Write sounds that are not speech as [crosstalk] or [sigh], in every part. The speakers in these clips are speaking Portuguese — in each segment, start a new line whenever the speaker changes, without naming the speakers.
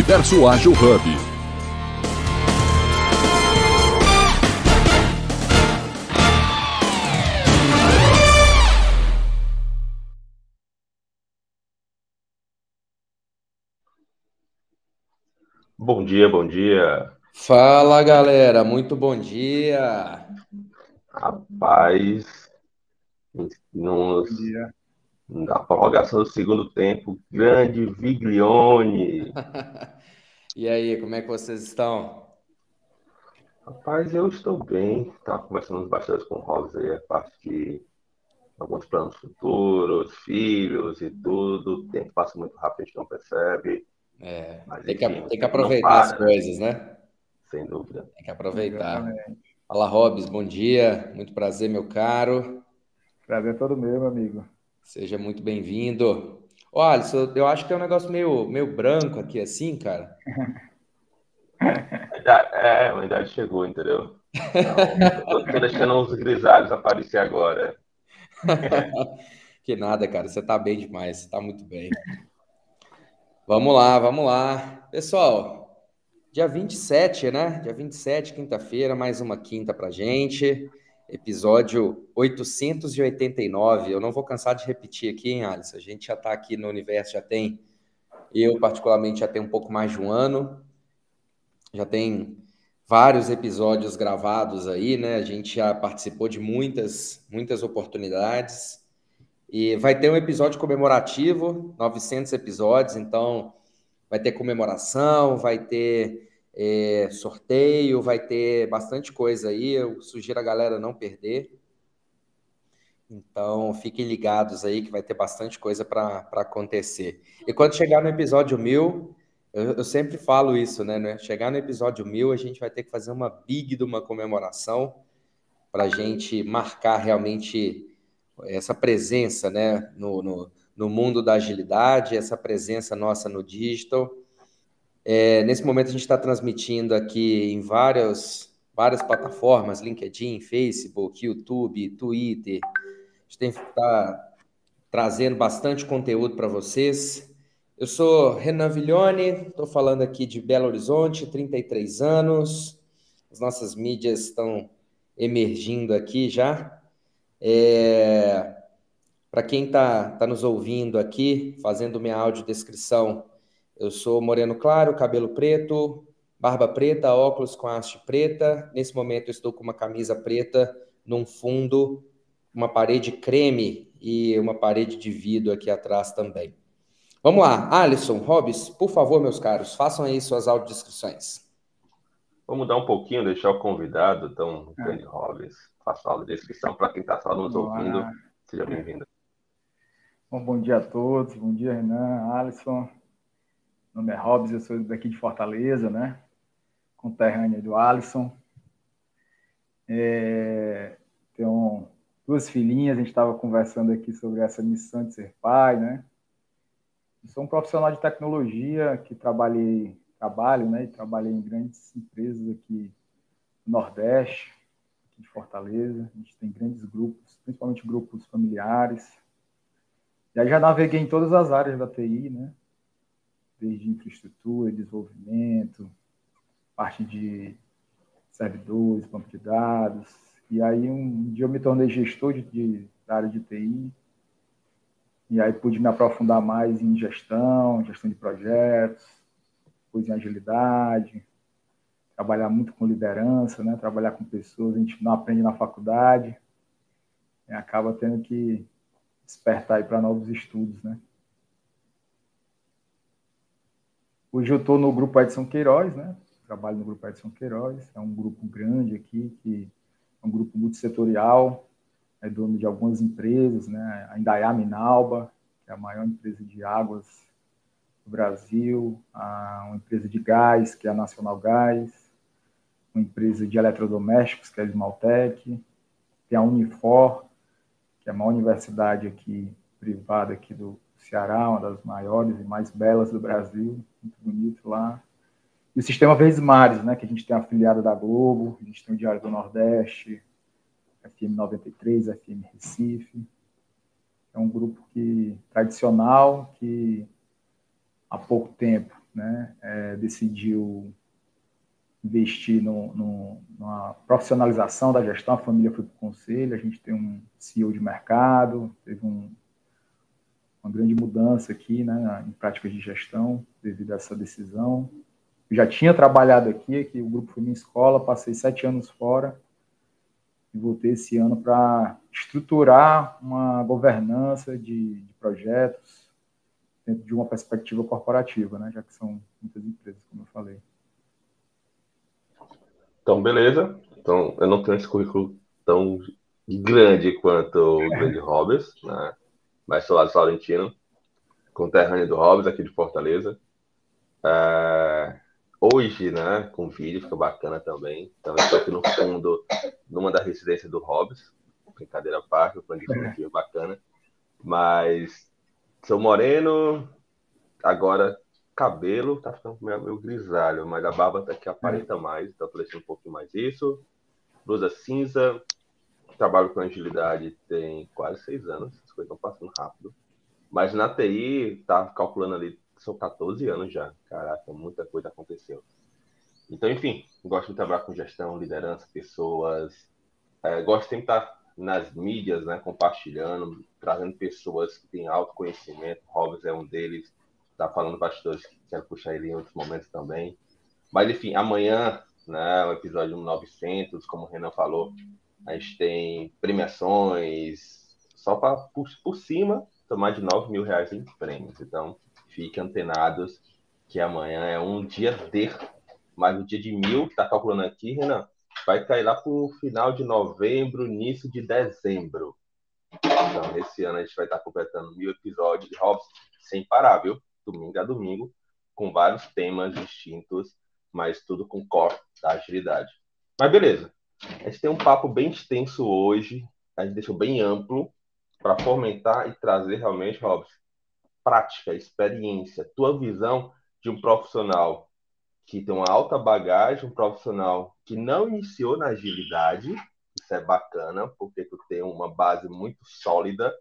Universo Ágil Hub.
Bom dia, bom dia.
Fala galera, muito bom dia.
Rapaz, nos, na prorrogação do segundo tempo, grande Viglione. [laughs]
e aí, como é que vocês estão?
Rapaz, eu estou bem. Estava conversando bastante com o Robson aí, a parte de alguns planos futuros, filhos e tudo. O tempo passa muito rápido, a gente não percebe.
É, Mas, tem, enfim, que, tem que aproveitar as coisas, né?
Sem dúvida.
Tem que aproveitar. Exatamente. Fala, Robes, bom dia. Muito prazer, meu caro.
Prazer todo meu, meu amigo.
Seja muito bem-vindo. Olha, Alisson, eu acho que tem um negócio meio, meio branco aqui, assim, cara. [laughs]
É, a idade chegou, entendeu? Não, tô deixando uns grisalhos aparecer agora. [laughs]
que nada, cara. Você tá bem demais. Você tá muito bem. Vamos lá, vamos lá. Pessoal, dia 27, né? Dia 27, quinta-feira, mais uma quinta pra gente. Episódio 889. Eu não vou cansar de repetir aqui, hein, Alisson? A gente já tá aqui no universo, já tem. Eu, particularmente, já tenho um pouco mais de um ano. Já tem vários episódios gravados aí, né? A gente já participou de muitas, muitas oportunidades. E vai ter um episódio comemorativo, 900 episódios, então vai ter comemoração, vai ter é, sorteio, vai ter bastante coisa aí. Eu sugiro a galera não perder. Então, fiquem ligados aí que vai ter bastante coisa para acontecer. E quando chegar no episódio mil, eu, eu, sempre falo isso, né, né? Chegar no episódio mil, a gente vai ter que fazer uma big de uma comemoração para a gente marcar realmente essa presença né, no, no, no, mundo da agilidade, essa presença nossa no digital. É, nesse momento a gente está transmitindo aqui em várias, várias plataformas, LinkedIn, Facebook, YouTube, Twitter. A gente tem que estar tá trazendo bastante conteúdo para vocês. Eu sou Renan Viglione, estou falando aqui de Belo Horizonte, 33 anos. As nossas mídias estão emergindo aqui já. É, Para quem está tá nos ouvindo aqui, fazendo minha audiodescrição, eu sou moreno claro, cabelo preto, barba preta, óculos com haste preta. Nesse momento eu estou com uma camisa preta num fundo, uma parede creme e uma parede de vidro aqui atrás também. Vamos lá, Alisson, Hobbs, por favor, meus caros, façam aí suas audiodescrições.
Vamos mudar um pouquinho, deixar o convidado, então, Grande é. Hobbs faço a descrição para quem está só nos ouvindo. Seja bem-vindo.
Bom, bom dia a todos. Bom dia, Renan, Alisson. Meu nome é Robson, eu sou daqui de Fortaleza, né? Conterrânea do Alisson. É, tenho duas filhinhas, a gente estava conversando aqui sobre essa missão de ser pai, né? Eu sou um profissional de tecnologia que trabalhei, trabalho, né? E trabalhei em grandes empresas aqui no Nordeste, de Fortaleza. A gente tem grandes grupos, principalmente grupos familiares. E aí já naveguei em todas as áreas da TI, né? Desde infraestrutura, desenvolvimento, parte de servidores, banco de dados. E aí um dia eu me tornei gestor de, de, da área de TI. E aí pude me aprofundar mais em gestão, gestão de projetos, depois em agilidade, trabalhar muito com liderança, né? trabalhar com pessoas, a gente não aprende na faculdade, e acaba tendo que despertar para novos estudos. Né? Hoje eu estou no grupo Edson Queiroz, né? trabalho no grupo Edson Queiroz, é um grupo grande aqui, que é um grupo multissetorial, é dono de algumas empresas, né? a Indaiá Minalba, que é a maior empresa de águas do Brasil, a, uma empresa de gás, que é a Nacional Gás, uma empresa de eletrodomésticos, que é a Esmaltec, tem a Unifor, que é uma universidade aqui privada aqui do Ceará, uma das maiores e mais belas do Brasil, muito bonito lá. E o Sistema Verdes Mares, né, que a gente tem afiliado da Globo, a gente tem o Diário do Nordeste, FM 93, FM Recife. É um grupo que tradicional que há pouco tempo né, é, decidiu investir no, no, numa profissionalização da gestão, a família foi para o conselho, a gente tem um CEO de mercado, teve um, uma grande mudança aqui né, em práticas de gestão devido a essa decisão. Eu já tinha trabalhado aqui, que o grupo foi minha escola, passei sete anos fora e voltei esse ano para estruturar uma governança de, de projetos dentro de uma perspectiva corporativa, né, já que são muitas empresas, como eu falei.
Então, beleza. Então, eu não tenho esse currículo tão grande quanto o grande Robbers, né? Mas sou lá de Salentino, conterrâneo do Robbers, aqui de Fortaleza. É... Hoje, né, com vídeo, fica bacana também. Então, estou aqui no fundo, numa das residências do Robbers. Brincadeira à parte, o plano de aqui é bacana. Mas sou moreno, agora cabelo tá ficando meio, meio grisalho, mas a barba tá que aparenta mais, então tô deixando um pouquinho mais isso. Blusa cinza, trabalho com agilidade tem quase seis anos, coisas estão passando rápido. Mas na TI, tá calculando ali, são 14 anos já. Caraca, muita coisa aconteceu. Então, enfim, gosto de trabalhar com gestão, liderança, pessoas. É, gosto de sempre estar nas mídias, né, compartilhando, trazendo pessoas que têm autoconhecimento. Hobbes é um deles tá falando bastante, quero puxar ele em outros momentos também. Mas, enfim, amanhã, né, o episódio 900, como o Renan falou, a gente tem premiações só para por, por cima, mais de 9 mil reais em prêmios. Então, fiquem antenados que amanhã é um dia de, mas o dia de mil, tá calculando aqui, Renan, vai cair lá para o final de novembro, início de dezembro. Então, esse ano a gente vai estar completando mil episódios de Hobbs sem parar, viu? domingo a domingo, com vários temas distintos, mas tudo com core da agilidade. Mas beleza, a gente tem um papo bem extenso hoje, a gente deixou bem amplo para fomentar e trazer realmente, Robson, prática, experiência, tua visão de um profissional que tem uma alta bagagem, um profissional que não iniciou na agilidade, isso é bacana, porque tu tem uma base muito sólida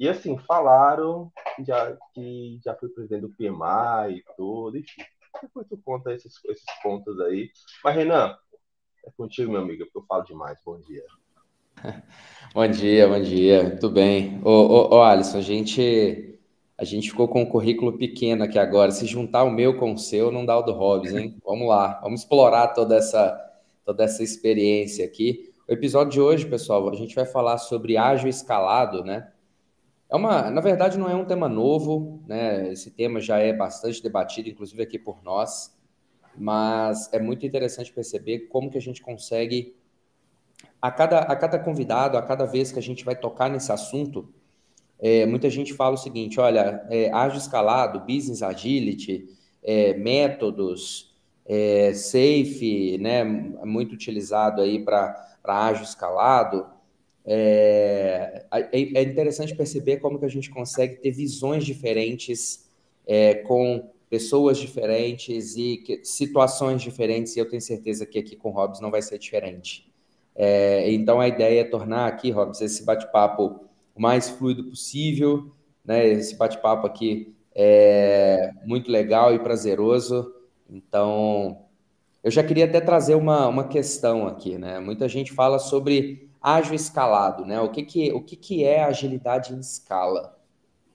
e assim, falaram já, que já foi presidente do PMI e tudo, enfim. Depois tu conta esses, esses pontos aí. Mas, Renan, é contigo, meu amigo, porque eu falo demais. Bom dia. [laughs]
bom dia, bom dia. Tudo bem. Ô, ô, ô, Alisson, a gente, a gente ficou com um currículo pequeno aqui agora. Se juntar o meu com o seu, não dá o do Hobbs, hein? Vamos lá, vamos explorar toda essa, toda essa experiência aqui. O episódio de hoje, pessoal, a gente vai falar sobre ágil escalado, né? É uma, na verdade, não é um tema novo, né? Esse tema já é bastante debatido, inclusive aqui por nós, mas é muito interessante perceber como que a gente consegue a cada, a cada convidado, a cada vez que a gente vai tocar nesse assunto, é, muita gente fala o seguinte: olha, é, ágil escalado, business agility, é, métodos, é, safe, né? Muito utilizado aí para ágil escalado. É, é, é, interessante perceber como que a gente consegue ter visões diferentes é, com pessoas diferentes e que, situações diferentes, e eu tenho certeza que aqui com o Hobbs não vai ser diferente. É, então a ideia é tornar aqui, Hobbs, esse bate-papo o mais fluido possível, né? Esse bate-papo aqui é muito legal e prazeroso. Então, eu já queria até trazer uma, uma questão aqui, né? Muita gente fala sobre ágil escalado, né? O que, que, o que, que é agilidade em escala?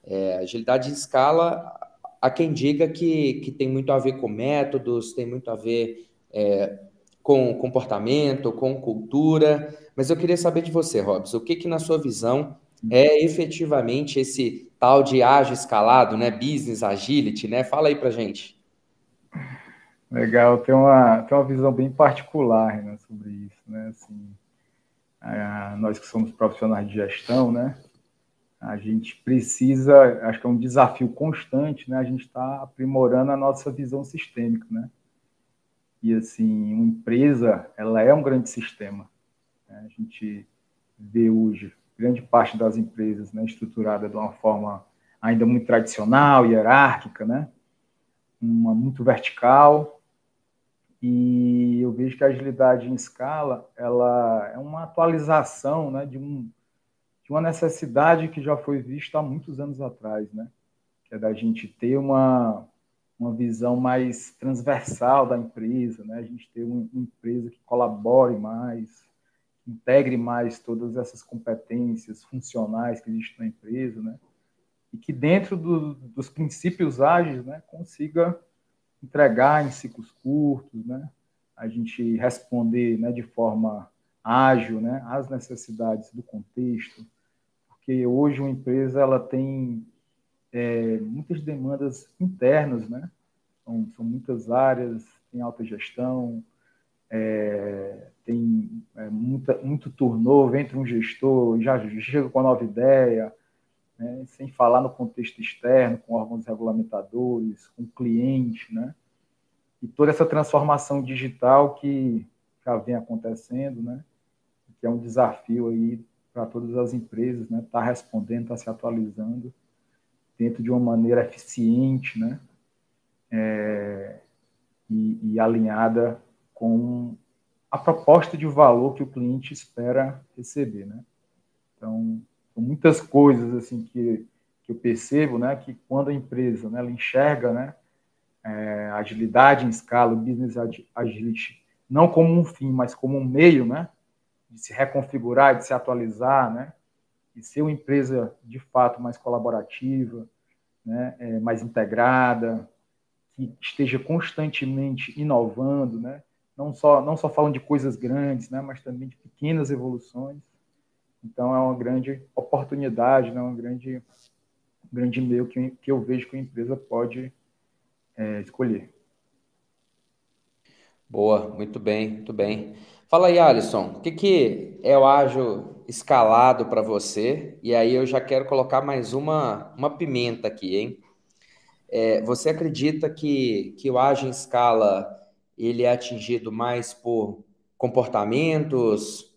É, agilidade em escala, há quem diga que, que tem muito a ver com métodos, tem muito a ver é, com comportamento, com cultura, mas eu queria saber de você, Robson, o que, que na sua visão é efetivamente esse tal de ágil escalado, né? Business agility, né? Fala aí pra gente.
Legal, tem uma, tem uma visão bem particular né, sobre isso, né? Assim, nós que somos profissionais de gestão, né? A gente precisa, acho que é um desafio constante, né? A gente está aprimorando a nossa visão sistêmica, né? E assim, uma empresa, ela é um grande sistema. Né? A gente vê hoje grande parte das empresas, né, estruturada de uma forma ainda muito tradicional, hierárquica, né? Uma muito vertical, e eu vejo que a agilidade em escala ela é uma atualização né, de, um, de uma necessidade que já foi vista há muitos anos atrás, né? que é da gente ter uma, uma visão mais transversal da empresa, né? A gente ter uma empresa que colabore mais, integre mais todas essas competências funcionais que existem na empresa, né? E que dentro do, dos princípios ágeis, né, consiga entregar em ciclos curtos, né? A gente responder, né, de forma ágil, né, às necessidades do contexto, porque hoje uma empresa ela tem é, muitas demandas internas, né? São, são, muitas áreas, tem alta gestão, é, tem é, muita, muito turnover entre um gestor, já chega com uma nova ideia, né? sem falar no contexto externo, com órgãos regulamentadores, com cliente, né? E toda essa transformação digital que já vem acontecendo, né? Que é um desafio aí para todas as empresas, né? Tá respondendo, tá se atualizando dentro de uma maneira eficiente, né? É, e, e, alinhada com a proposta de valor que o cliente espera receber, né? Então, são muitas coisas assim que, que eu percebo, né? Que quando a empresa, né, ela enxerga, né? É, agilidade em escala, business agility, não como um fim, mas como um meio, né? De se reconfigurar, de se atualizar, né? E ser uma empresa de fato mais colaborativa, né, é, mais integrada, que esteja constantemente inovando, né, não só não só falando de coisas grandes, né, mas também de pequenas evoluções. Então é uma grande oportunidade, né, um grande grande meio que, que eu vejo que a empresa pode é, escolher.
Boa, muito bem, muito bem. Fala aí, Alisson, o que, que é o ágil escalado para você? E aí eu já quero colocar mais uma, uma pimenta aqui, hein? É, você acredita que, que o ágil escala ele é atingido mais por comportamentos,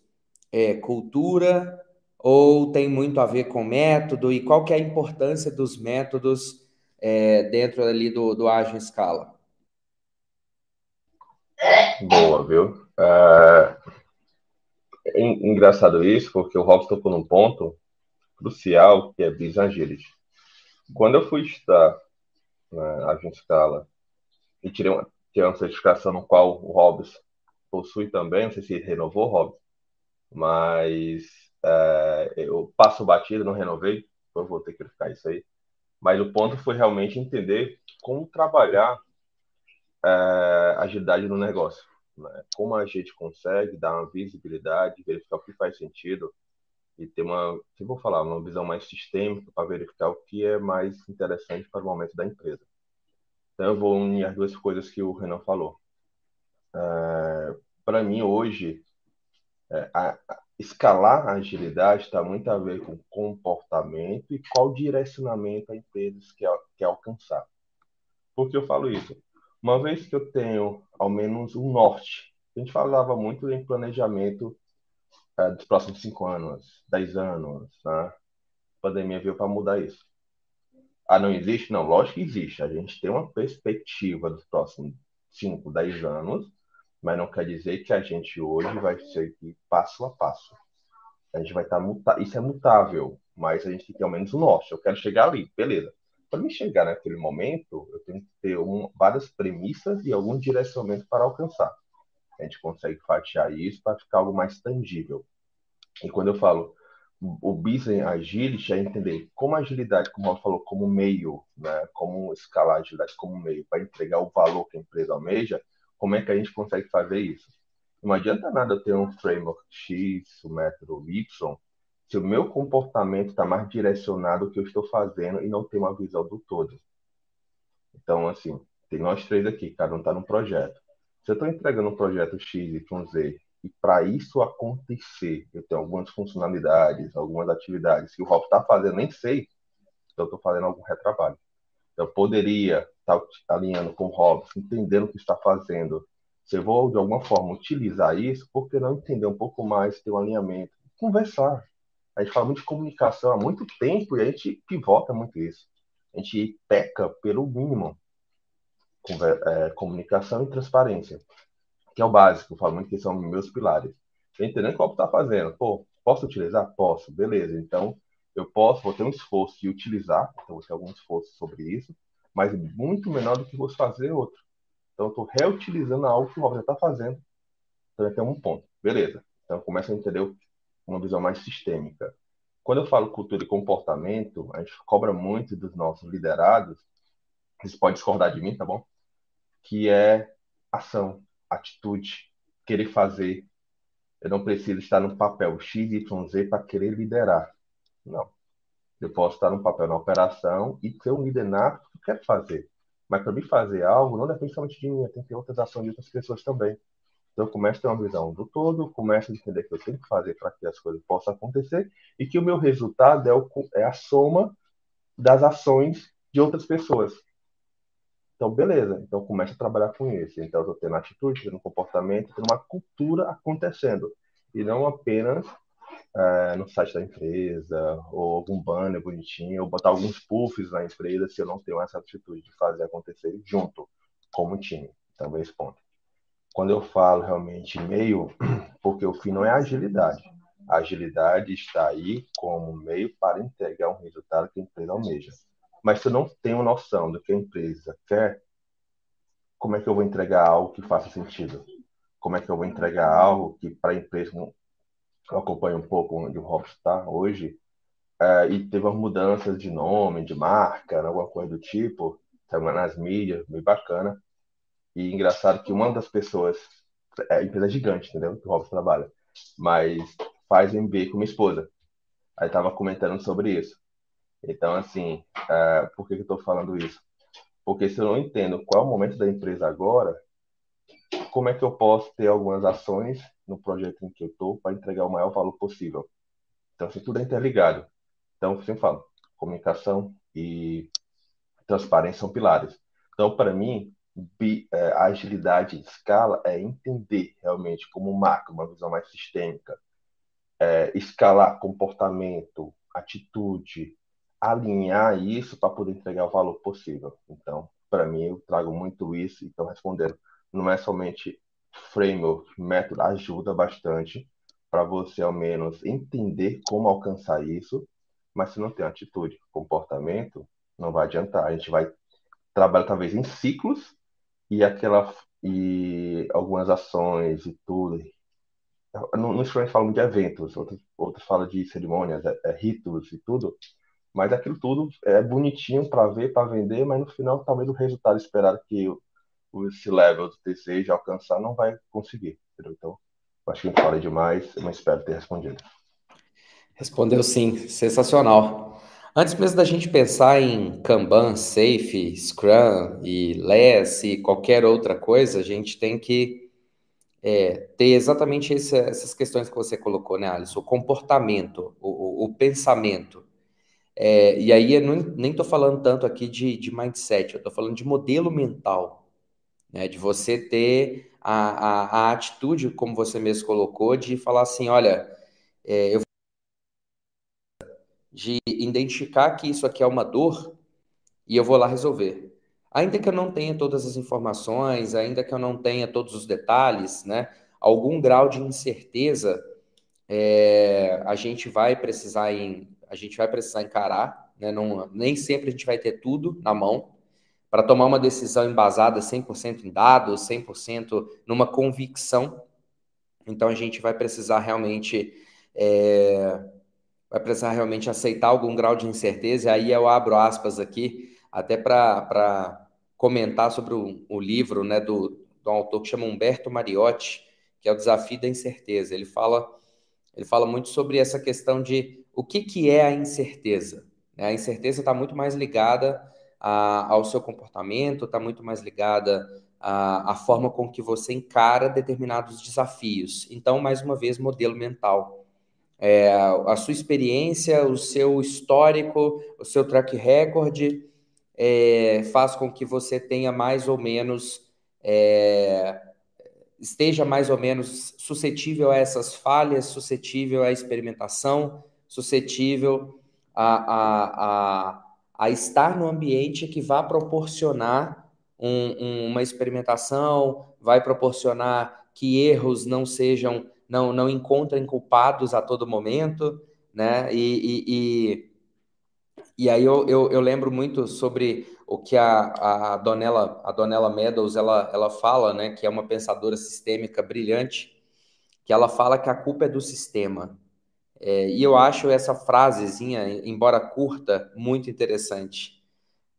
é, cultura, ou tem muito a ver com método? E qual que é a importância dos métodos é, dentro ali do, do ágil escala?
Boa, viu? É, engraçado isso, porque o Robson tocou num ponto crucial, que é Agility. Quando eu fui estudar na Agent Scala e tirei uma, tirei uma certificação no qual o Hobbes possui também, não sei se renovou, Hobbes, mas é, eu passo batido, não renovei, então vou ter que verificar isso aí. Mas o ponto foi realmente entender como trabalhar é, agilidade no negócio né? como a gente consegue dar uma visibilidade, verificar o que faz sentido e ter uma, se vou falar, uma visão mais sistêmica para verificar o que é mais interessante para o momento da empresa. Então eu vou unir as duas coisas que o Renan falou. É, para mim hoje é, a, a, escalar a agilidade está muito a ver com comportamento e qual direcionamento a empresa quer, quer alcançar. Por que eu falo isso? Uma vez que eu tenho ao menos um norte, a gente falava muito em planejamento é, dos próximos cinco anos, dez anos, né? A pandemia veio para mudar isso. Ah, não existe? Não, lógico que existe. A gente tem uma perspectiva dos próximos cinco, dez anos, mas não quer dizer que a gente hoje vai ser passo a passo. A gente vai estar tá isso é mutável, mas a gente tem que ter ao menos um norte. Eu quero chegar ali, beleza para me chegar naquele momento, eu tenho que ter um, várias premissas e algum direcionamento para alcançar. A gente consegue fatiar isso para ficar algo mais tangível. E quando eu falo o business agility é entender como a agilidade, como ela falou, como meio, né, como escalar a agilidade como meio para entregar o valor que a empresa almeja, como é que a gente consegue fazer isso? Não adianta nada ter um framework X, um método Y, se o meu comportamento está mais direcionado ao que eu estou fazendo e não tem uma visão do todo. Então, assim, tem nós três aqui, cada um está num projeto. Se eu estou entregando um projeto X, Y, Z, e para isso acontecer, eu tenho algumas funcionalidades, algumas atividades que o Rob está fazendo, nem sei, então eu estou fazendo algum retrabalho. Eu poderia estar tá alinhando com o Rob, entendendo o que está fazendo. Se eu vou, de alguma forma, utilizar isso, por que não entender um pouco mais, ter um alinhamento? Conversar. A gente fala muito de comunicação há muito tempo e a gente pivota muito isso. A gente peca pelo mínimo. É, comunicação e transparência, que é o básico. Eu falo muito que são meus pilares. Entendendo qual está fazendo. Pô, posso utilizar? Posso. Beleza. Então, eu posso, vou ter um esforço de utilizar, então vou ter algum esforço sobre isso, mas muito menor do que você fazer outro. Então, eu estou reutilizando algo que o Rob já está fazendo. Então, esse é um ponto. Beleza. Então, começa a entender uma visão mais sistêmica. Quando eu falo cultura e comportamento, a gente cobra muito dos nossos liderados, vocês podem discordar de mim, tá bom? Que é ação, atitude, querer fazer. Eu não preciso estar no papel X, Y, Z para querer liderar. Não. Eu posso estar no papel na operação e ser um líder nato que eu quero fazer. Mas para mim fazer algo, não depende somente de mim, tem que ter outras ações de outras pessoas também. Então eu começo a ter uma visão do todo, começo a entender que eu tenho que fazer para que as coisas possam acontecer e que o meu resultado é, o, é a soma das ações de outras pessoas. Então, beleza. Então, começa a trabalhar com isso. Então, eu estou tendo atitude, tendo comportamento, tendo uma cultura acontecendo. E não apenas é, no site da empresa, ou algum banner bonitinho, ou botar alguns puffs na empresa se eu não tenho essa atitude de fazer acontecer junto, como time. Então, esse ponto. Quando eu falo realmente meio, [clears throat] porque o fim não é agilidade. A agilidade está aí como meio para entregar um resultado que a empresa almeja. Mas se eu não tenho noção do que a empresa quer, como é que eu vou entregar algo que faça sentido? Como é que eu vou entregar algo que para a empresa, eu acompanho um pouco onde o Robson está hoje, é, e teve umas mudanças de nome, de marca, alguma coisa do tipo, nas mídias, bem bacana. E engraçado que uma das pessoas, é empresa gigante, entendeu? Que o Robson trabalha, mas faz MBA com minha esposa. Aí tava comentando sobre isso. Então, assim, uh, por que, que eu estou falando isso? Porque se eu não entendo qual é o momento da empresa agora, como é que eu posso ter algumas ações no projeto em que eu estou para entregar o maior valor possível? Então, assim, tudo é interligado. Então, eu falo, comunicação e transparência são pilares. Então, para mim, é, a agilidade em escala é entender realmente como marca, uma visão mais sistêmica, é, escalar comportamento, atitude, alinhar isso para poder entregar o valor possível. Então, para mim, eu trago muito isso. Então, respondendo, não é somente framework, método, ajuda bastante para você, ao menos, entender como alcançar isso, mas se não tem atitude, comportamento, não vai adiantar. A gente vai trabalhar, talvez, em ciclos e aquela e algumas ações e tudo. No, no Scrum falam de eventos, outros, outros falam de cerimônias, é, é, ritos e tudo. Mas aquilo tudo é bonitinho para ver, para vender, mas no final talvez o resultado esperado que esse level deseja alcançar não vai conseguir. Entendeu? Então, acho que eu falei demais, mas espero ter respondido.
Respondeu sim, sensacional. Antes mesmo da gente pensar em Kanban, Safe, Scrum e Less e qualquer outra coisa, a gente tem que é, ter exatamente esse, essas questões que você colocou, né, Alisson? O comportamento, o, o, o pensamento. É, e aí eu não, nem estou falando tanto aqui de, de mindset, eu estou falando de modelo mental, né? De você ter a, a, a, atitude, como você mesmo colocou, de falar assim, olha, é, eu de identificar que isso aqui é uma dor e eu vou lá resolver. Ainda que eu não tenha todas as informações, ainda que eu não tenha todos os detalhes, né? Algum grau de incerteza é, a gente vai precisar em, a gente vai precisar encarar, né? Não, nem sempre a gente vai ter tudo na mão para tomar uma decisão embasada 100% em dados, 100% numa convicção. Então a gente vai precisar realmente é, vai precisar realmente aceitar algum grau de incerteza. E aí eu abro aspas aqui até para comentar sobre o, o, livro né, do, do autor que chama Humberto Mariotti, que é o Desafio da Incerteza. Ele fala ele fala muito sobre essa questão de o que, que é a incerteza. Né? A incerteza está muito mais ligada a, ao seu comportamento, está muito mais ligada à, à forma com que você encara determinados desafios. Então, mais uma vez, modelo mental. É, a sua experiência, o seu histórico, o seu track record é, faz com que você tenha mais ou menos é, esteja mais ou menos suscetível a essas falhas, suscetível à experimentação, suscetível a, a, a, a estar no ambiente que vai proporcionar um, um, uma experimentação, vai proporcionar que erros não sejam, não, não encontrem culpados a todo momento, né? E, e, E aí eu, eu, eu, lembro muito sobre o que a, a Donella, a Donella Meadows ela, ela fala, né, que é uma pensadora sistêmica brilhante, que ela fala que a culpa é do sistema. É, e eu acho essa frasezinha, embora curta, muito interessante.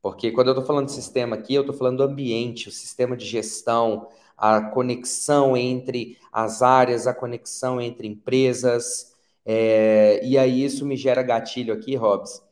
Porque quando eu estou falando de sistema aqui, eu estou falando do ambiente, o sistema de gestão, a conexão entre as áreas, a conexão entre empresas. É, e aí isso me gera gatilho aqui, Robs,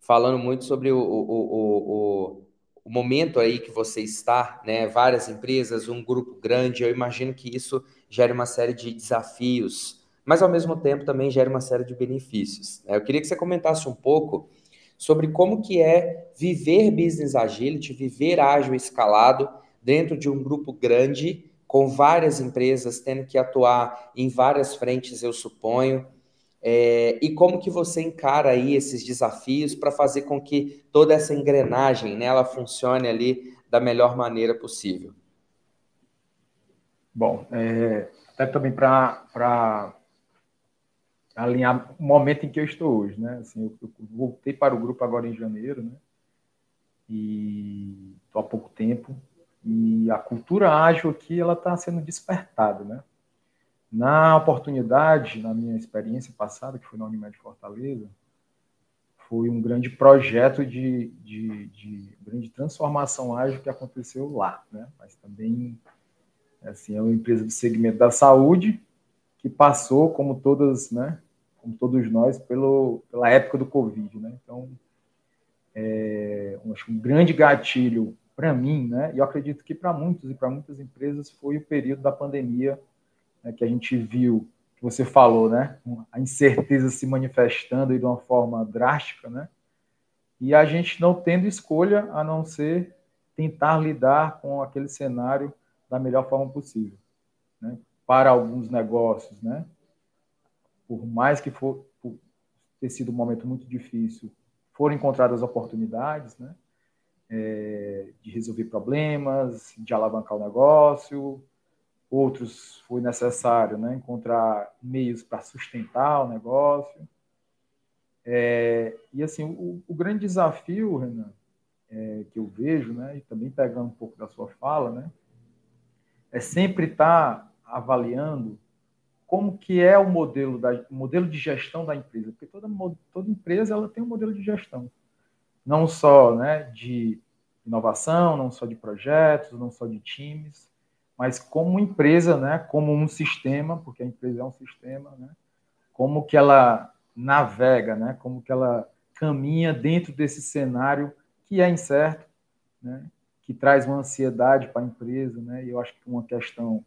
falando muito sobre o, o, o, o, momento aí que você está, né? Várias empresas, um grupo grande, eu imagino que isso gere uma série de desafios, mas ao mesmo tempo também gera uma série de benefícios. Né? Eu queria que você comentasse um pouco sobre como que é viver business agility, viver ágil escalado dentro de um grupo grande, com várias empresas tendo que atuar em várias frentes, eu suponho. É, e como que você encara aí esses desafios para fazer com que toda essa engrenagem né, ela funcione ali da melhor maneira possível?
Bom, é, até também para alinhar o momento em que eu estou hoje, né? Assim, eu, eu, voltei para o grupo agora em janeiro, né? E estou há pouco tempo. E a cultura ágil aqui ela está sendo despertada, né? Na oportunidade, na minha experiência passada, que foi na Unimed Fortaleza, foi um grande projeto de, de, de grande transformação ágil que aconteceu lá, né? Mas também, assim, é uma empresa do segmento da saúde que passou, como todas, né? como todos nós, pelo, pela época do Covid, né? Então, é, acho um grande gatilho para mim, né? E eu acredito que para muitos e para muitas empresas foi o período da pandemia né, que a gente viu, que você falou, né? A incerteza se manifestando de uma forma drástica, né? E a gente não tendo escolha a não ser tentar lidar com aquele cenário da melhor forma possível, né? Para alguns negócios, né? por mais que for por ter sido um momento muito difícil, foram encontradas oportunidades, né? É, de resolver problemas, de alavancar o negócio. Outros foi necessário, né? Encontrar meios para sustentar o negócio. É, e assim, o, o, grande desafio, Renan, é, que eu vejo, né? E também pegando um pouco da sua fala, né? É sempre estar tá avaliando como que é o modelo, da, modelo de gestão da empresa, porque toda, toda empresa ela tem um modelo de gestão, não só né, de inovação, não só de projetos, não só de times, mas como empresa, né, como um sistema, porque a empresa é um sistema, né, como que ela navega, né, como que ela caminha dentro desse cenário que é incerto, né, que traz uma ansiedade para a empresa, né, e eu acho que uma questão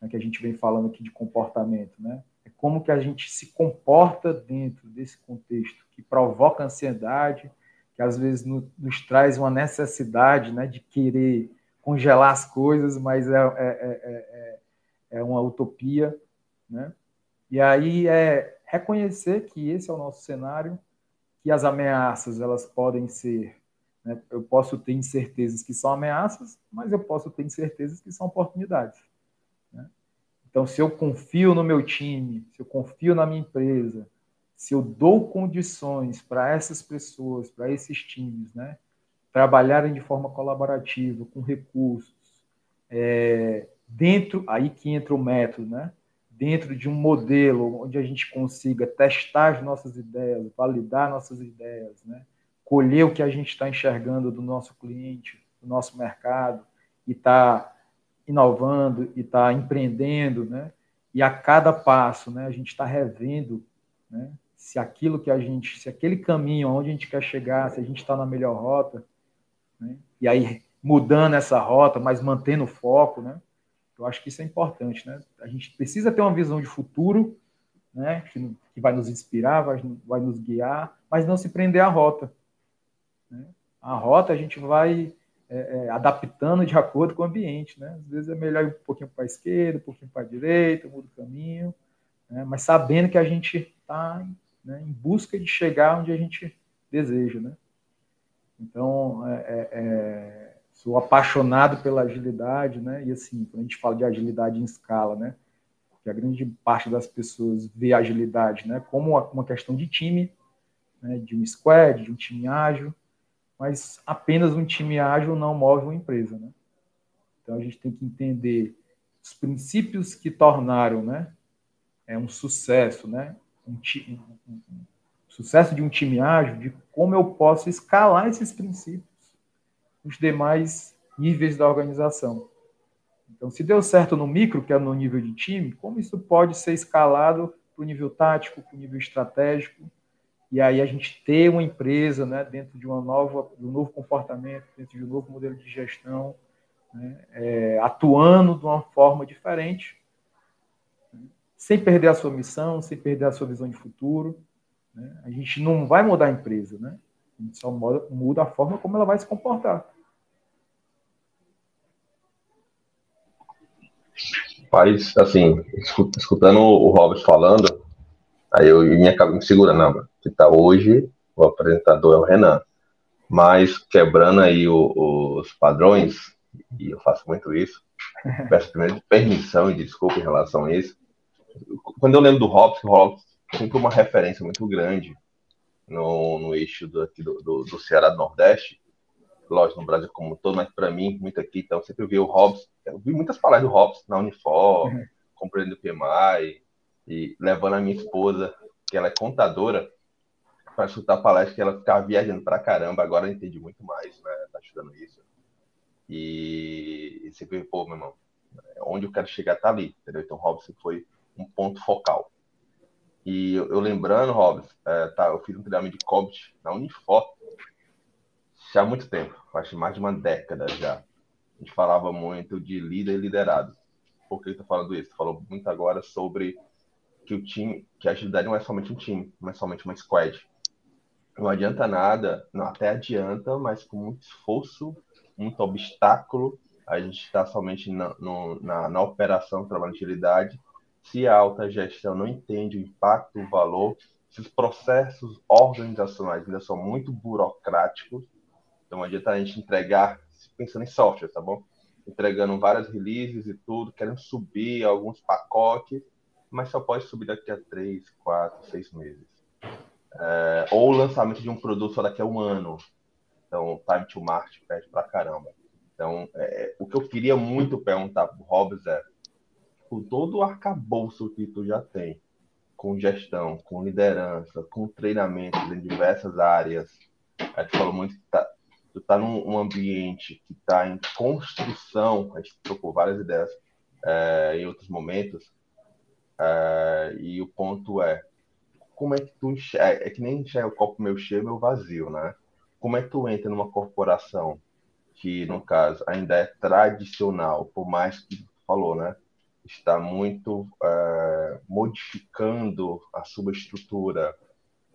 né, que a gente vem falando aqui de comportamento, né? É como que a gente se comporta dentro desse contexto que provoca ansiedade, que às vezes no, nos traz uma necessidade, né, de querer congelar as coisas, mas é, é, é, é, é uma utopia, né? E aí é reconhecer que esse é o nosso cenário, que as ameaças elas podem ser, né? eu posso ter incertezas que são ameaças, mas eu posso ter incertezas que são oportunidades. Então, se eu confio no meu time, se eu confio na minha empresa, se eu dou condições para essas pessoas, para esses times, né, trabalharem de forma colaborativa, com recursos, é, dentro, aí que entra o método, né, dentro de um modelo onde a gente consiga testar as nossas ideias, validar nossas ideias, né, colher o que a gente está enxergando do nosso cliente, do nosso mercado, e está inovando e está empreendendo, né? E a cada passo, né, a gente está revendo, né? Se aquilo que a gente, se aquele caminho onde a gente quer chegar, se a gente está na melhor rota, né? E aí mudando essa rota, mas mantendo o foco, né? Eu acho que isso é importante, né? A gente precisa ter uma visão de futuro, né? Que, que vai nos inspirar, vai, vai nos guiar, mas não se prender à rota. Né? A rota a gente vai é, é, adaptando de acordo com o ambiente, né? Às vezes é melhor ir um pouquinho para a esquerda, um pouquinho para a direita, muda o caminho, né? mas sabendo que a gente está né, em busca de chegar onde a gente deseja, né? Então, é, é, é, sou apaixonado pela agilidade, né? E assim, quando a gente fala de agilidade em escala, né? Porque a grande parte das pessoas vê a agilidade, né? Como uma questão de time, né, de um squad, de um time ágil, mas apenas um time ágil não move uma empresa, né? Então a gente tem que entender os princípios que tornaram, né, é um sucesso, né, um, um, um, sucesso de um time ágil, de como eu posso escalar esses princípios nos demais níveis da organização. Então, se deu certo no micro, que é no nível de time, como isso pode ser escalado para o nível tático, para o nível estratégico, e aí a gente ter uma empresa né, dentro de uma nova, de um novo comportamento, dentro de um novo modelo de gestão, né, é, atuando de uma forma diferente, sem perder a sua missão, sem perder a sua visão de futuro. Né? A gente não vai mudar a empresa, né? a gente só muda, muda a forma como ela vai se comportar.
Mas, assim, escutando o Robert falando, aí eu minha cabeça me segura, não, que está hoje, o apresentador é o Renan. Mas quebrando aí o, os padrões, e eu faço muito isso, [laughs] peço primeiro permissão e desculpa em relação a isso. Quando eu lembro do Hobbes, o Hobbes sempre uma referência muito grande no, no eixo do, aqui do, do, do Ceará do Nordeste, lógico, no Brasil como um todo, mas para mim, muito aqui, então eu sempre vi o Hobbes, eu vi muitas palavras do Hobbes na Unifor, uhum. compreendendo o PMI, e levando a minha esposa, que ela é contadora, para escutar palestra que ela ficava viajando para caramba, agora eu entendi muito mais, né? Tá estudando isso. E, e sempre, pô, meu irmão, onde eu quero chegar tá ali, entendeu? Então, Robson foi um ponto focal. E eu, eu lembrando, Robson, é, tá, eu fiz um treinamento de COBIT na Unifor já há muito tempo, acho mais de uma década já. A gente falava muito de líder e liderado. Por que eu tô falando isso? Falou muito agora sobre que o time, que a agilidade não é somente um time, não é somente uma squad não adianta nada, não, até adianta, mas com muito esforço, muito obstáculo, a gente está somente na, no, na, na operação, trabalhando utilidade. Se a alta gestão não entende o impacto, o valor, se os processos organizacionais ainda são muito burocráticos, então adianta a gente entregar, pensando em software, tá bom? Entregando várias releases e tudo, querendo subir alguns pacotes, mas só pode subir daqui a três, quatro, seis meses é, ou o lançamento de um produto só daqui a um ano. Então, time to market perde pra caramba. Então, é, o que eu queria muito perguntar pro Hobbs é, com todo o arcabouço que tu já tem, com gestão, com liderança, com treinamentos em diversas áreas, a gente falou muito que tá, tu tá num ambiente que está em construção, a gente trocou várias ideias é, em outros momentos, é, e o ponto é, como é que tu enxerga, é que nem enxerga o copo meio cheio, meio vazio, né? Como é que tu entra numa corporação que, no caso, ainda é tradicional, por mais que falou, né? Está muito é, modificando a estrutura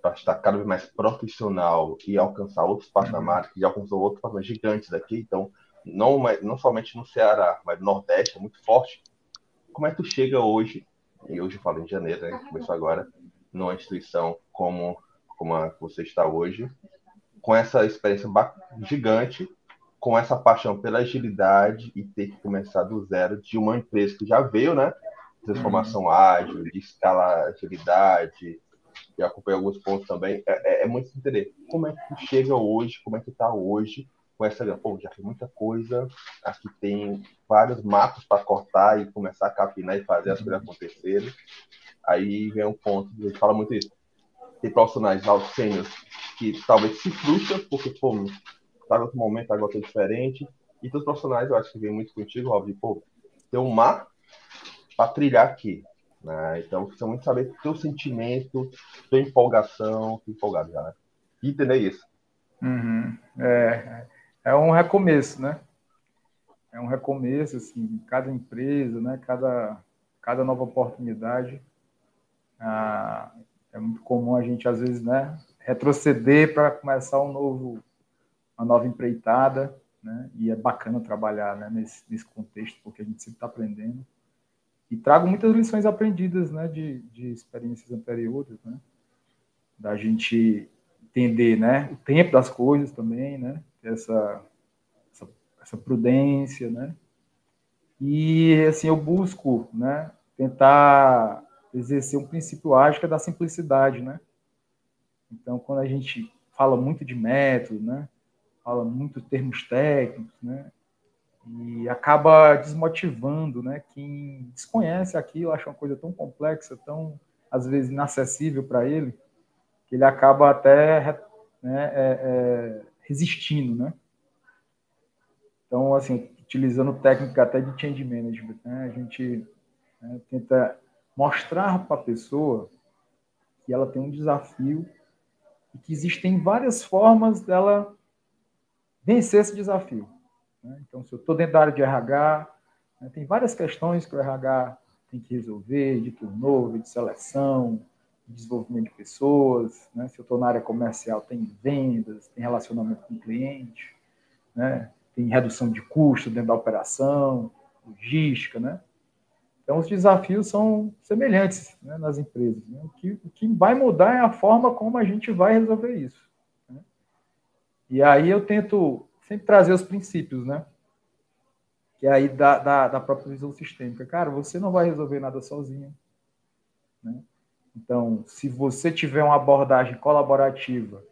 para estar cada vez mais profissional e alcançar outros patamares, que já alcançou outros patamares gigantes aqui, então, não, não somente no Ceará, mas no Nordeste, é muito forte. Como é que tu chega hoje, e hoje eu falo em janeiro, né? Começou agora, numa instituição como, como a que você está hoje, com essa experiência gigante, com essa paixão pela agilidade e ter que começar do zero de uma empresa que já veio, né? Transformação uhum. ágil, de escala agilidade, e acompanhei alguns pontos também. É, é, é muito entender como é que chega hoje, como é que está hoje com essa. Pô, já fiz muita coisa, aqui tem vários matos para cortar e começar a capinar e fazer as coisas acontecerem. Aí vem um ponto, a gente fala muito isso. Tem profissionais altos sênios que talvez se frustram, porque, pô, tá em outro momento, agora tá diferente. E os profissionais, eu acho que vem muito contigo, Rob, pô, tem um mar para trilhar aqui. Né? Então, precisa muito saber teu sentimento, tua empolgação, tô empolgado já, né? E entender isso.
Uhum. É, é um recomeço, né? É um recomeço, assim, cada empresa, né? Cada, cada nova oportunidade ah, é muito comum a gente, às vezes, né, retroceder para começar um novo, uma nova empreitada, né? E é bacana trabalhar né, nesse, nesse contexto, porque a gente sempre está aprendendo. E trago muitas lições aprendidas né, de, de experiências anteriores, né? Da gente entender né, o tempo das coisas também, né? Essa, essa, essa prudência, né? E, assim, eu busco, né? Tentar exercer um princípio ágil que é da simplicidade, né? Então, quando a gente fala muito de método, né? Fala muito termos técnicos, né? E acaba desmotivando, né? Quem desconhece aquilo, acha uma coisa tão complexa, tão às vezes inacessível para ele, que ele acaba até né, é, é, resistindo, né? Então, assim, utilizando técnica até de change management, né? A gente né, tenta mostrar para a pessoa que ela tem um desafio e que existem várias formas dela vencer esse desafio. Né? Então, se eu estou dentro da área de RH, né, tem várias questões que o RH tem que resolver, de turnover, de seleção, de desenvolvimento de pessoas. Né? Se eu estou na área comercial, tem vendas, tem relacionamento com o cliente, né? tem redução de custo dentro da operação, logística, né? Então, os desafios são semelhantes né, nas empresas. Né? O, que, o, que, vai mudar é a forma como a gente vai resolver isso. E aí eu tento sempre trazer os princípios, né? Que é aí da, da, da, própria visão sistêmica. Cara, você não vai resolver nada sozinho. Né? Então, se você tiver uma abordagem colaborativa,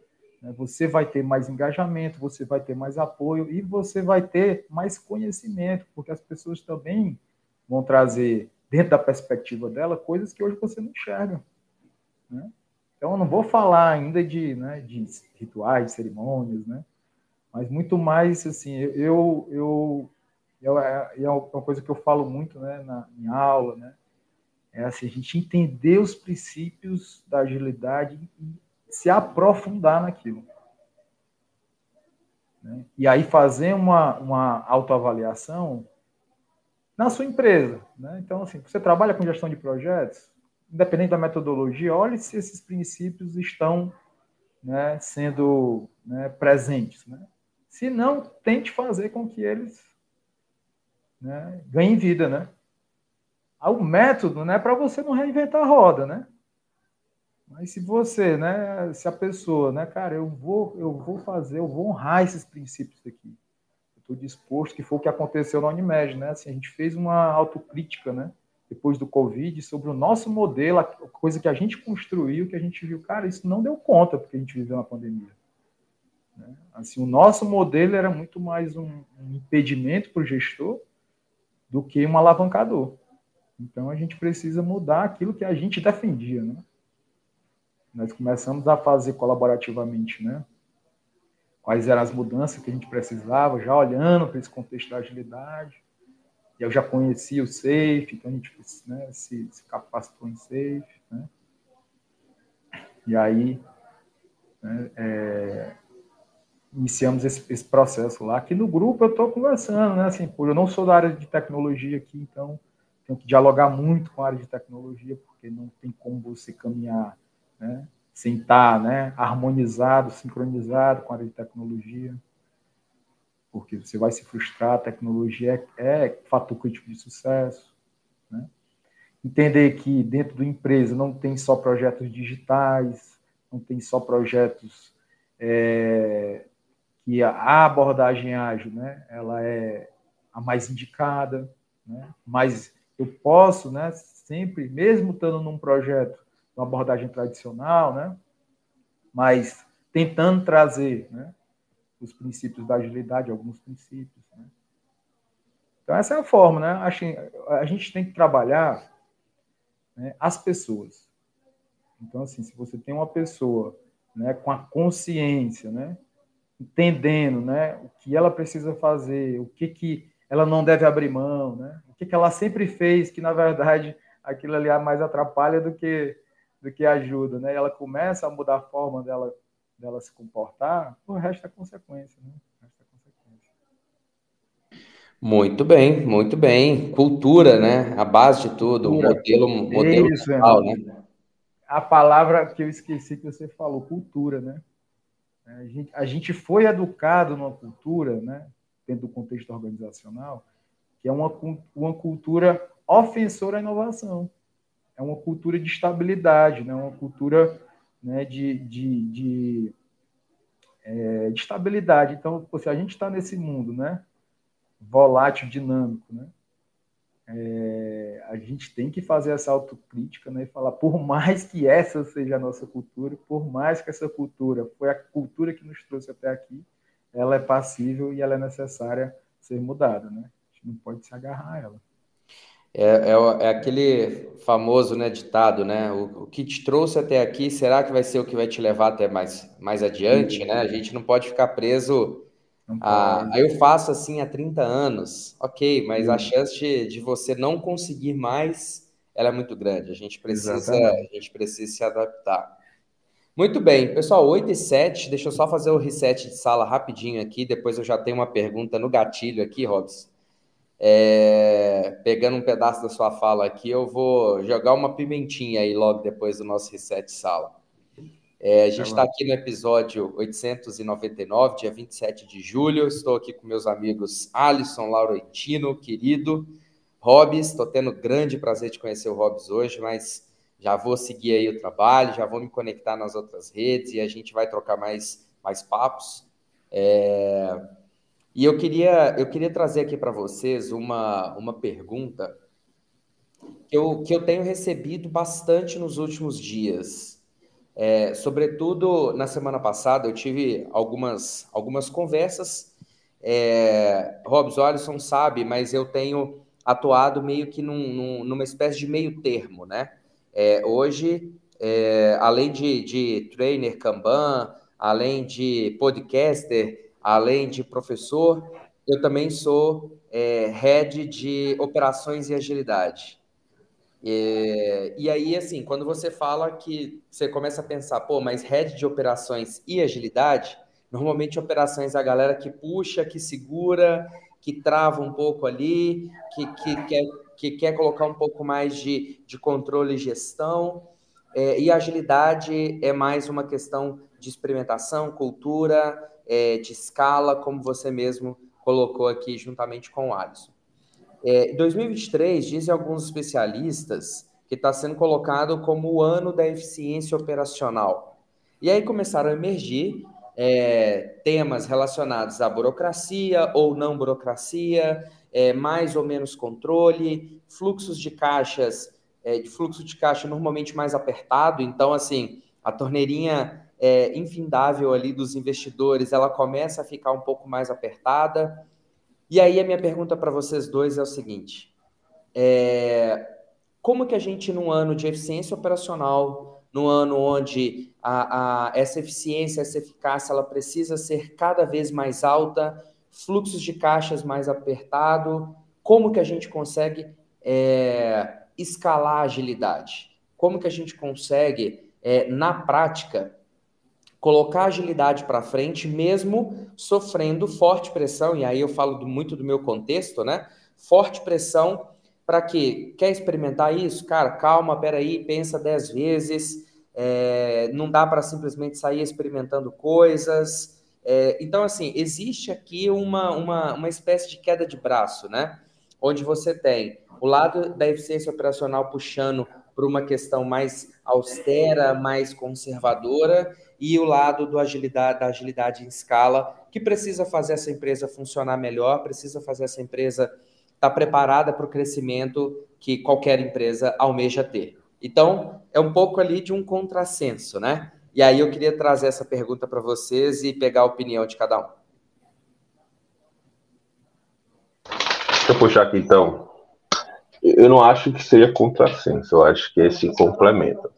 né, você vai ter mais engajamento, você vai ter mais apoio e você vai ter mais conhecimento, porque as pessoas também vão trazer, dentro da perspectiva dela, coisas que hoje você não enxerga. Né? Então, eu não vou falar ainda de, né, de rituais, de cerimônias, né? mas muito mais, assim, eu, eu, eu, é, é uma coisa que eu falo muito né, na, em aula, né? é assim, a gente entender os princípios da agilidade e se aprofundar naquilo. Né? E aí fazer uma, uma autoavaliação na sua empresa. Né? Então, assim, você trabalha com gestão de projetos, independente da metodologia, olhe se esses princípios estão né, sendo né, presentes. Né? Se não, tente fazer com que eles né, ganhem vida. Né? O método não é para você não reinventar a roda, né? Mas se você, né, se a pessoa, né, cara, eu vou, eu vou fazer, eu vou honrar esses princípios aqui estou disposto, que foi o que aconteceu na Unimed, né? Assim, a gente fez uma autocrítica, né? Depois do Covid, sobre o nosso modelo, a coisa que a gente construiu, que a gente viu, cara, isso não deu conta porque a gente viveu uma pandemia. Né? Assim, o nosso modelo era muito mais um, um impedimento para o gestor do que um alavancador. Então a gente precisa mudar aquilo que a gente defendia, né? Nós começamos a fazer colaborativamente, né? quais eram as mudanças que a gente precisava, já olhando para esse contexto da agilidade. E eu já conhecia o SAFE, então a gente né, se, se, capacitou em SAFE. Né? E aí né, é, iniciamos esse, esse, processo lá. Aqui no grupo eu estou conversando, né? Assim, eu não sou da área de tecnologia aqui, então tenho que dialogar muito com a área de tecnologia, porque não tem como você caminhar né, sem estar né, harmonizado, sincronizado com a área de tecnologia, porque você vai se frustrar, a tecnologia é, é fator crítico de sucesso. Né? Entender que dentro da empresa não tem só projetos digitais, não tem só projetos é, que a abordagem ágil né, ela é a mais indicada, né? mas eu posso né, sempre, mesmo estando num projeto uma abordagem tradicional, né? mas tentando trazer né, os princípios da agilidade, alguns princípios. Né? Então, essa é a forma. Né? A gente tem que trabalhar né, as pessoas. Então, assim, se você tem uma pessoa né, com a consciência, né, entendendo né, o que ela precisa fazer, o que, que ela não deve abrir mão, né, o que, que ela sempre fez, que na verdade aquilo ali mais atrapalha do que do que ajuda, né? ela começa a mudar a forma dela, dela se comportar, o resto é consequência, né? O é.
Muito bem, muito bem. Cultura, né? A base de tudo, cultura. modelo, modelo Isso,
mental, né? A palavra que eu esqueci que você falou, cultura, né? A gente, a gente foi educado numa cultura, né? Dentro do contexto organizacional, que é uma, uma cultura ofensora à inovação é uma cultura de estabilidade, né? uma cultura né, de, de, de, é, de estabilidade. Então, se a gente está nesse mundo né, volátil, dinâmico, né, é, a gente tem que fazer essa autocrítica né, e falar, por mais que essa seja a nossa cultura, por mais que essa cultura foi a cultura que nos trouxe até aqui, ela é passível e ela é necessária ser mudada, né? A gente não pode se agarrar a ela.
É, é, é, aquele famoso né, ditado, né? O, o, que te trouxe até aqui, será que vai ser o que vai te levar até mais, mais adiante, né? A gente não pode ficar preso a... Aí eu faço assim há 30 anos, ok, mas a chance de, de você não conseguir mais, ela é muito grande. A gente precisa, a gente precisa se adaptar. Muito bem, pessoal, 8 e 7, deixa eu só fazer o reset de sala rapidinho aqui, depois eu já tenho uma pergunta no gatilho aqui, Robson. É, pegando um pedaço da sua fala aqui, eu vou jogar uma pimentinha aí logo depois do nosso reset sala. É, a gente está aqui no episódio 899, dia 27 de julho. Estou aqui com meus amigos Alisson Laurentino, querido. Robes, estou tendo grande prazer de conhecer o Robes hoje, mas já vou seguir aí o trabalho, já vou me conectar nas outras redes e a gente vai trocar mais, mais papos. É... E eu queria, eu queria trazer aqui para vocês uma, uma pergunta que eu, que eu tenho recebido bastante nos últimos dias. É, sobretudo na semana passada, eu tive algumas, algumas conversas. É, Robson Alisson sabe, mas eu tenho atuado meio que num, num, numa espécie de meio termo, né? É, hoje, é, além de, de trainer Kanban, além de podcaster, além de professor, eu também sou é, head de operações e agilidade. E, e, aí, assim, quando você fala que você começa a pensar, pô, mas head de operações e agilidade, normalmente operações é a galera que puxa, que segura, que trava um pouco ali, que, que, quer, que quer colocar um pouco mais de, de controle e gestão. É, e agilidade é mais uma questão de experimentação, cultura, é, de escala, como você mesmo colocou aqui juntamente com o Alisson. É, 2023, dizem alguns especialistas, que está sendo colocado como o ano da eficiência operacional. E aí começaram a emergir é, temas relacionados à burocracia ou não burocracia, é, mais ou menos controle, fluxos de caixas, é, de fluxo de caixa normalmente mais apertado, então assim, a torneirinha é, infindável ali dos investidores, ela começa a ficar um pouco mais apertada. E aí a minha pergunta para vocês dois é o seguinte: é, como que a gente, num ano de eficiência operacional, num ano onde a, a, essa eficiência, essa eficácia, ela precisa ser cada vez mais alta, fluxos de caixas mais apertado, como que a gente consegue é, escalar a agilidade? Como que a gente consegue, é, na prática, colocar agilidade para frente, mesmo sofrendo forte pressão, e aí eu falo do, muito do meu contexto, né? Forte pressão para que quer experimentar isso? Cara, calma, peraí, pensa dez vezes, é, não dá para simplesmente sair experimentando coisas. É, então, assim, existe aqui uma, uma, uma espécie de queda de braço, né? Onde você tem o lado da eficiência operacional puxando para uma questão mais austera, mais conservadora, e o lado do agilidade, da agilidade em escala, que precisa fazer essa empresa funcionar melhor, precisa fazer essa empresa estar tá preparada para o crescimento que qualquer empresa almeja ter. Então, é um pouco ali de um contrassenso, né? E aí eu queria trazer essa pergunta para vocês e pegar a opinião de cada um.
Deixa eu puxar aqui então. Eu não acho que seja contrassenso, eu acho que esse complementa.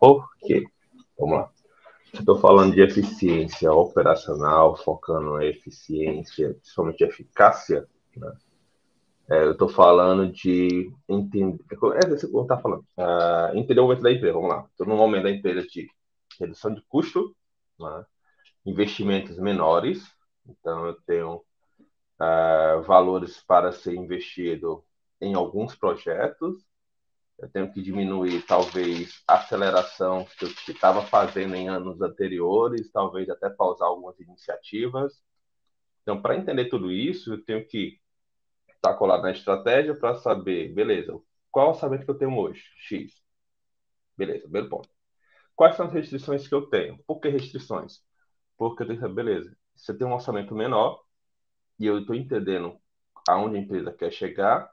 Por quê? Vamos lá. Estou falando de eficiência operacional, focando na eficiência, principalmente eficácia. Né? É, eu estou falando de entender. É que eu está falando. Uh, entender o momento da empresa. Vamos lá. Estou no momento da empresa de redução de custo, né? investimentos menores. Então, eu tenho uh, valores para ser investido em alguns projetos eu tenho que diminuir talvez a aceleração que eu estava fazendo em anos anteriores, talvez até pausar algumas iniciativas. Então, para entender tudo isso, eu tenho que estar colado na estratégia para saber, beleza, qual é o orçamento que eu tenho hoje? X. Beleza, primeiro ponto. Quais são as restrições que eu tenho? Por que restrições? Porque eu tenho que saber, beleza, você tem um orçamento menor e eu estou entendendo aonde a empresa quer chegar,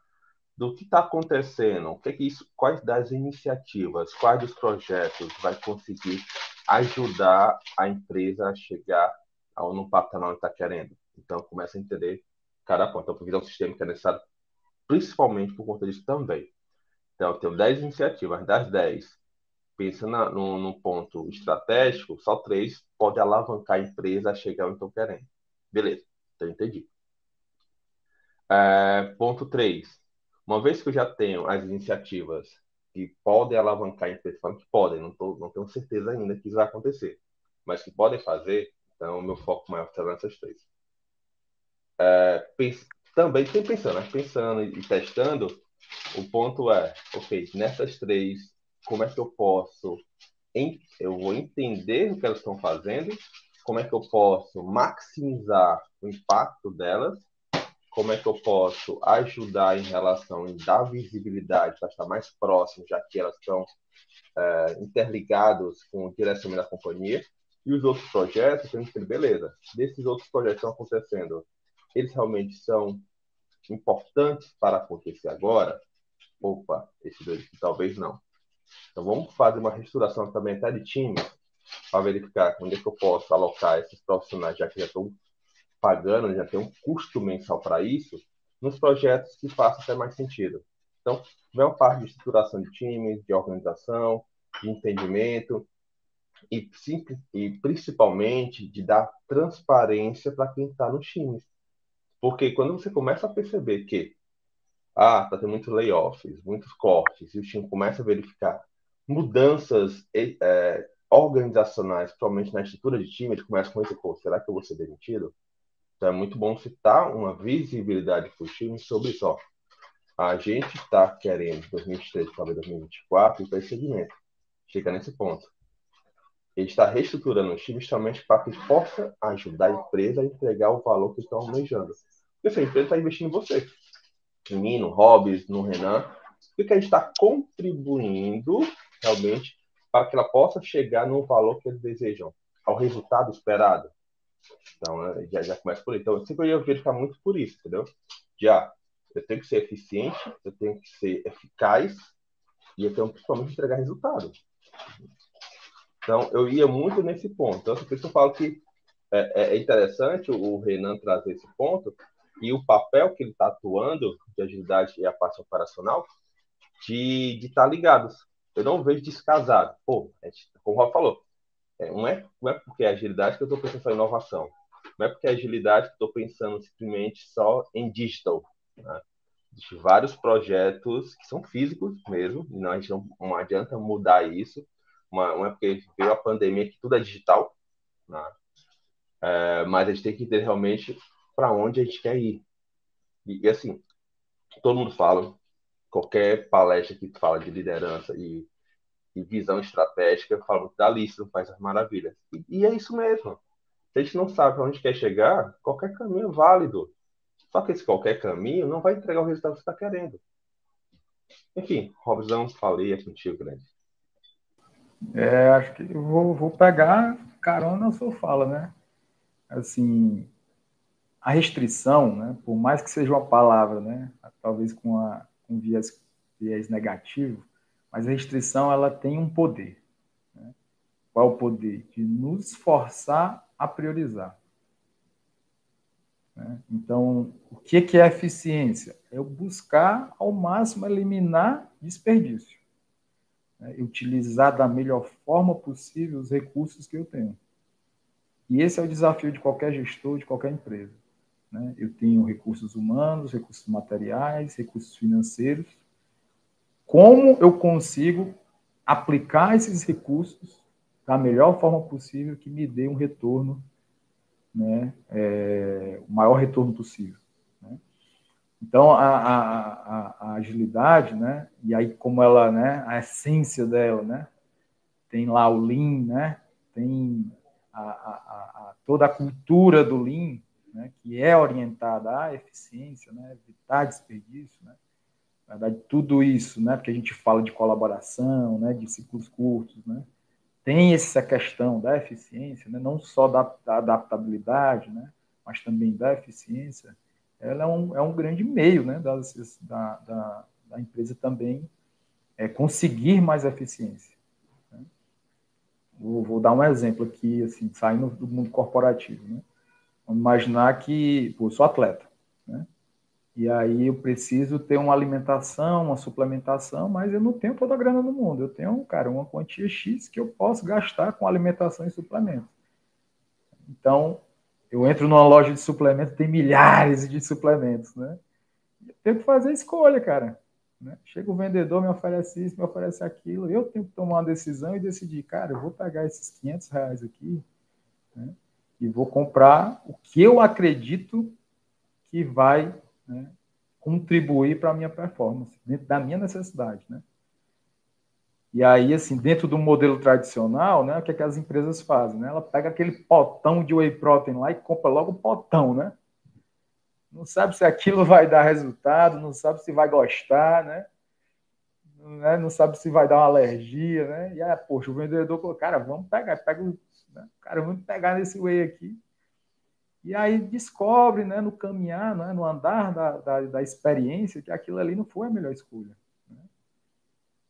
do que está acontecendo, o que, é que isso, quais das iniciativas, quais dos projetos vai conseguir ajudar a empresa a chegar ao no patamar que está querendo. Então, começa a entender cada ponto. Então, porque é um sistema que é necessário, principalmente por conta disso também. Então, eu tenho 10 iniciativas, das 10, pensa na, no, no, ponto estratégico, só três pode alavancar a empresa a chegar onde estão querendo. Beleza, então entendi. É, ponto 3. Uma vez que eu já tenho as iniciativas que podem alavancar a empresa, que podem, não, tô, não tenho certeza ainda que isso vai acontecer, mas que podem fazer, então meu foco maior será nessas três. É, pense, também tem pensando, né? pensando e testando, o ponto é, ok, nessas três, como é que eu posso, eu vou entender o que elas estão fazendo, como é que eu posso maximizar o impacto delas como é que eu posso ajudar em relação em dar visibilidade para estar mais próximo, já que elas estão é, interligados com o direcionamento da companhia. E os outros projetos, a gente tem, beleza, desses outros projetos que estão acontecendo, eles realmente são importantes para acontecer agora? Opa, esses dois talvez não. Então vamos fazer uma reestruturação também até de time para verificar onde é que eu posso alocar esses profissionais, já que já estão pagando, já tem um custo mensal para isso, nos projetos que façam até mais sentido. Então, vem uma parte de estruturação de times, de organização, de entendimento e, e principalmente de dar transparência para quem está nos times. Porque quando você começa a perceber que ah, tá tendo muitos layoffs, muitos cortes, e o time começa a verificar mudanças é, organizacionais, principalmente na estrutura de time, ele começa com esse, pô, será que eu vou ser demitido? Então é muito bom citar uma visibilidade para o time sobre isso. A gente está querendo 2023 para 2024 para esse segmento. Chega nesse ponto. Ele está reestruturando o time justamente para que possa ajudar a empresa a entregar o valor que estão almejando. Porque a empresa está investindo em você. Em mim, no Hobbes, no Renan. O que a gente está contribuindo realmente para que ela possa chegar no valor que eles desejam, ao resultado esperado. Então, né, já, já começa por aí. Então, eu sempre ia verificar muito por isso, entendeu? Já, eu tenho que ser eficiente, eu tenho que ser eficaz e eu tenho principalmente entregar resultado. Então, eu ia muito nesse ponto. Então, por isso eu falo que é, é, é interessante o Renan trazer esse ponto e o papel que ele está atuando de agilidade e a parte operacional de estar tá ligados. Eu não vejo descasado. Pô, como o Rob falou, é, não, é, não é porque é agilidade que eu estou pensando só em inovação. Não é porque é agilidade que estou pensando simplesmente só em digital. Né? Existem vários projetos que são físicos mesmo, e não, a gente não, não adianta mudar isso. Não é porque veio a pandemia que tudo é digital, né? é, mas a gente tem que entender realmente para onde a gente quer ir. E, e, assim, todo mundo fala, qualquer palestra que fala de liderança e e visão estratégica, eu falo da lista, faz as maravilhas. E, e, é isso mesmo. Se a gente não sabe onde quer chegar, qualquer caminho é válido. Só que esse qualquer caminho não vai entregar o resultado que você está querendo. Enfim, Robson, falei, é contigo, grande.
É, acho que vou, vou pegar carona na sua fala, né? Assim, a restrição, né, por mais que seja uma palavra, né, talvez com, a, com viés, viés negativo, mas a restrição ela tem um poder. Né? Qual é o poder? De nos forçar a priorizar. Né? Então, o que, que é eficiência? É eu buscar ao máximo eliminar desperdício. Né? Utilizar da melhor forma possível os recursos que eu tenho. E esse é o desafio de qualquer gestor, de qualquer empresa. Né? Eu tenho recursos humanos, recursos materiais, recursos financeiros, como eu consigo aplicar esses recursos da melhor forma possível que me dê um retorno, né, é, o maior retorno possível. Né? Então, a, a, a, a, agilidade, né, e aí como ela, né, a essência dela, né, tem lá o Lean, né, tem a, toda a cultura do Lean, né, que é orientada à eficiência, né, evitar desperdício, né, na verdade, tudo isso, né, porque a gente fala de colaboração, né, de ciclos curtos, né, tem essa questão da eficiência, né, não só da, da adaptabilidade, né, mas também da eficiência, ela é um, é um grande meio né, das, da, da, empresa também é, conseguir mais eficiência. Né? Vou, vou, dar um exemplo aqui, assim, saindo do mundo corporativo. Né? Vamos imaginar que pô, eu sou atleta, né? E aí eu preciso ter uma alimentação, uma suplementação, mas eu não tenho toda a grana do mundo. Eu tenho, cara, uma quantia X que eu posso gastar com alimentação e suplemento. Então, eu entro numa loja de suplemento, tem milhares de suplementos, né? Eu tenho que fazer escolha, cara. Né? Chega o vendedor, me oferece isso, me oferece aquilo. Eu tenho que tomar uma decisão e decidir, cara, eu vou pegar esses 500 reais aqui né? e vou comprar o que eu acredito que vai né, contribuir para a minha performance, dentro da minha necessidade, né? E aí, assim, dentro do modelo tradicional, né, o que, é que as empresas fazem? Né? Ela pega aquele potão de whey protein lá e compra logo o potão, né? Não sabe se aquilo vai dar resultado, não sabe se vai gostar, né? né? Não sabe se vai dar uma alergia, né? E aí, poxa, o vendedor falou, cara, vamos pegar, pega o, né? cara, vamos pegar nesse whey aqui. E aí descobre, né, no caminhar, né, no andar da, da, da experiência, que aquilo ali não foi a melhor escolha.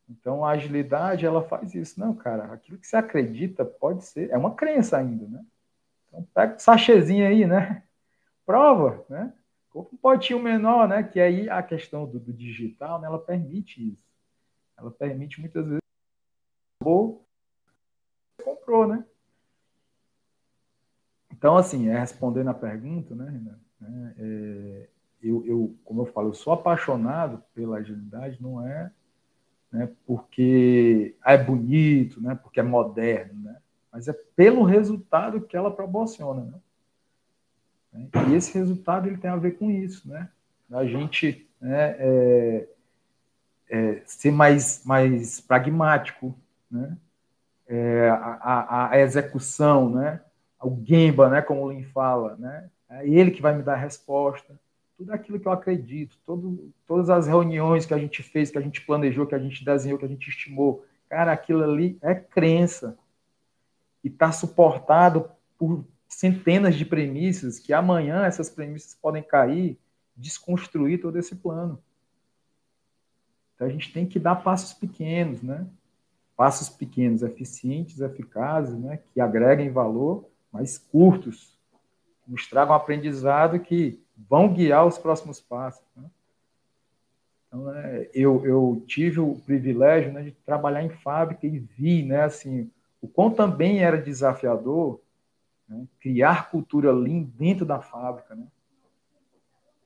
Então, a agilidade, ela faz isso. Não, cara, aquilo que você acredita pode ser, é uma crença ainda, né? Então, pega o sachêzinho aí, né? Prova, né? Com um potinho menor, né? Que aí a questão do, do digital, né? ela permite isso. Ela permite muitas vezes ou comprou, né? Então, assim, é respondendo a pergunta, né, Renan? É, eu, eu, como eu falo, eu sou apaixonado pela agilidade, não é né, porque é bonito, né, porque é moderno, né, mas é pelo resultado que ela proporciona. Né? E esse resultado ele tem a ver com isso, né? A gente né, é, é, ser mais, mais pragmático, né? É, a, a, a, execução, né? O Gemba, né, como o Lin fala, né? é ele que vai me dar a resposta tudo aquilo que eu acredito, todo, todas as reuniões que a gente fez, que a gente planejou, que a gente desenhou, que a gente estimou, cara, aquilo ali é crença e está suportado por centenas de premissas que amanhã essas premissas podem cair, desconstruir todo esse plano. Então a gente tem que dar passos pequenos, né? Passos pequenos, eficientes, eficazes, né? Que agreguem valor, mas curtos, nos tragam aprendizado que vão guiar os próximos passos. Né? Então, né, eu, eu tive o privilégio né, de trabalhar em fábrica e vi, né, assim, o quão também era desafiador né, criar cultura lean dentro da fábrica, né?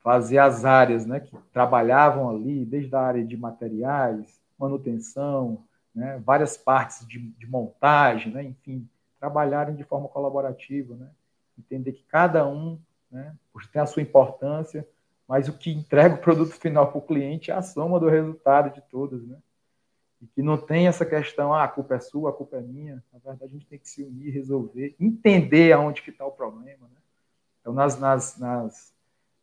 fazer as áreas né, que trabalhavam ali, desde a área de materiais, manutenção, né, várias partes de, de montagem, né, enfim, trabalharem de forma colaborativa, né, entender que cada um né? tem a sua importância, mas o que entrega o produto final para o cliente é a soma do resultado de todos, né? E que não tem essa questão, ah, a culpa é sua, a culpa é minha. Na verdade, a gente tem que se unir, resolver, entender aonde que está o problema, né? Então, nas, nas, nas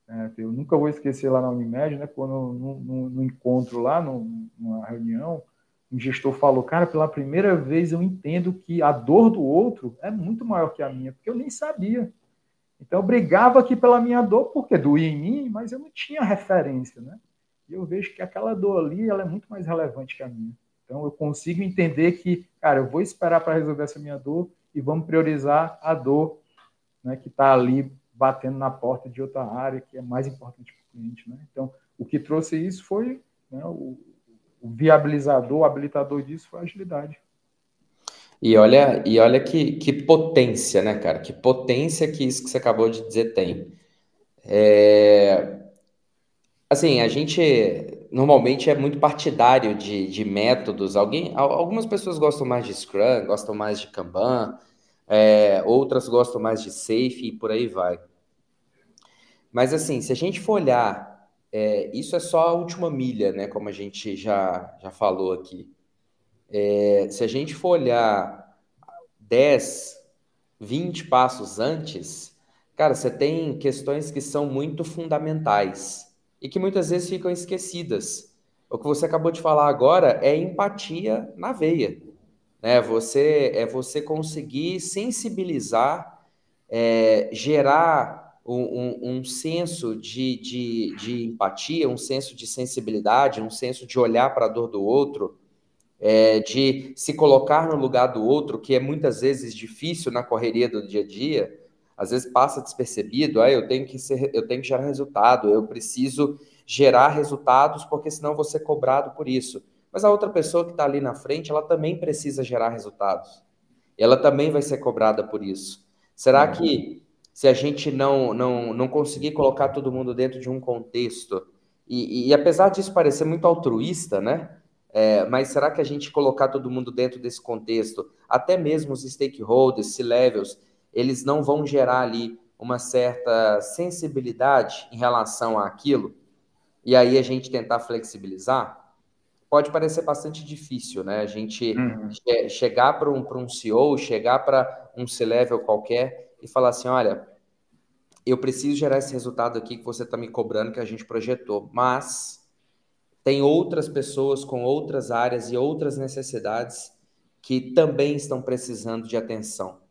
é, eu nunca vou esquecer lá na Unimed, né? Quando no, no, no encontro lá, no, numa reunião, um gestor falou, cara, pela primeira vez eu entendo que a dor do outro é muito maior que a minha, porque eu nem sabia. Então eu brigava aqui pela minha dor, porque doía em mim, mas eu não tinha referência, né? E eu vejo que aquela dor ali, ela é muito mais relevante que a minha. Então eu consigo entender que, cara, eu vou esperar para resolver essa minha dor e vamos priorizar a dor né, que está ali batendo na porta de outra área que é mais importante para o cliente. Né? Então, o que trouxe isso foi né, o, o viabilizador, o habilitador disso foi a agilidade.
E olha, e olha que, que potência, né, cara? Que potência que isso que você acabou de dizer tem. É... Assim, a gente normalmente é muito partidário de, de métodos. Alguém, algumas pessoas gostam mais de Scrum, gostam mais de Kanban, é, outras gostam mais de Safe e por aí vai. Mas assim, se a gente for olhar, é, isso é só a última milha, né? Como a gente já, já falou aqui. É, se a gente for olhar 10, 20 passos antes, cara, você tem questões que são muito fundamentais e que muitas vezes ficam esquecidas. O que você acabou de falar agora é empatia na veia. Né? Você é você conseguir sensibilizar, é, gerar um, um, um senso de, de, de, empatia, um senso de sensibilidade, um senso de olhar para a dor do outro, é, de se colocar no lugar do outro, que é muitas vezes difícil na correria do dia a dia, às vezes passa despercebido, ah, eu tenho que ser, eu tenho que gerar resultado, eu preciso gerar resultados, porque senão eu vou ser cobrado por isso. Mas a outra pessoa que está ali na frente, ela também precisa gerar resultados. Ela também vai ser cobrada por isso. Será que se a gente não, não, não conseguir colocar todo mundo dentro de um contexto, e, e apesar disso parecer muito altruísta, né? É, mas será que a gente colocar todo mundo dentro desse contexto, até mesmo os stakeholders, C-levels, eles não vão gerar ali uma certa sensibilidade em relação àquilo? E aí a gente tentar flexibilizar? Pode parecer bastante difícil, né? A gente uhum. che chegar para um, um CEO, chegar para um C-level qualquer e falar assim: olha, eu preciso gerar esse resultado aqui que você está me cobrando, que a gente projetou, mas tem outras pessoas com outras áreas e outras necessidades que também estão precisando de atenção.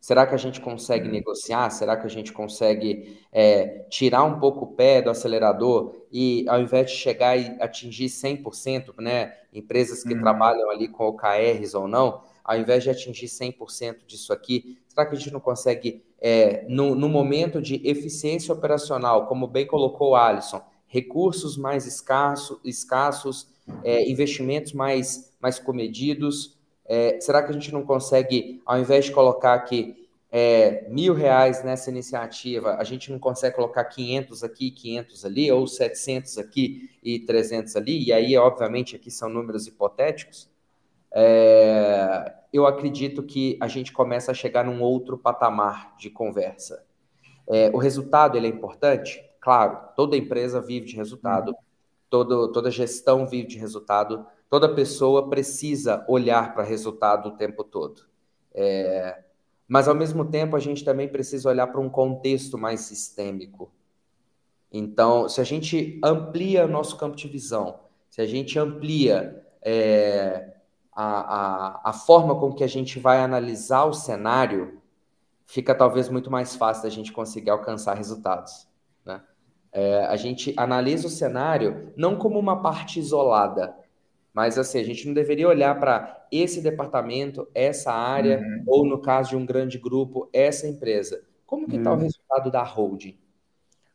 Será que a gente consegue uhum. negociar? Será que a gente consegue é, tirar um pouco o pé do acelerador e, ao invés de chegar e atingir 100%, né, empresas que uhum. trabalham ali com OKRs ou não, ao invés de atingir 100% disso aqui, será que a gente não consegue, é, no, no momento de eficiência operacional, como bem colocou o Alisson, recursos mais escasso, escassos, é, investimentos mais, mais comedidos. É, será que a gente não consegue, ao invés de colocar aqui é, mil reais nessa iniciativa, a gente não consegue colocar 500 aqui, 500 ali, ou 700 aqui e 300 ali? E aí, obviamente, aqui são números hipotéticos. É, eu acredito que a gente começa a chegar num outro patamar de conversa. É, o resultado ele é importante? Claro, toda empresa vive de resultado, uhum. todo, toda gestão vive de resultado, toda pessoa precisa olhar para resultado o tempo todo. É, mas, ao mesmo tempo, a gente também precisa olhar para um contexto mais sistêmico. Então, se a gente amplia nosso campo de visão, se a gente amplia é, a, a, a forma com que a gente vai analisar o cenário, fica talvez muito mais fácil da gente conseguir alcançar resultados. É, a gente analisa o cenário não como uma parte isolada, mas assim, a gente não deveria olhar para esse departamento, essa área, uhum. ou no caso de um grande grupo, essa empresa. Como que está uhum. o resultado da holding?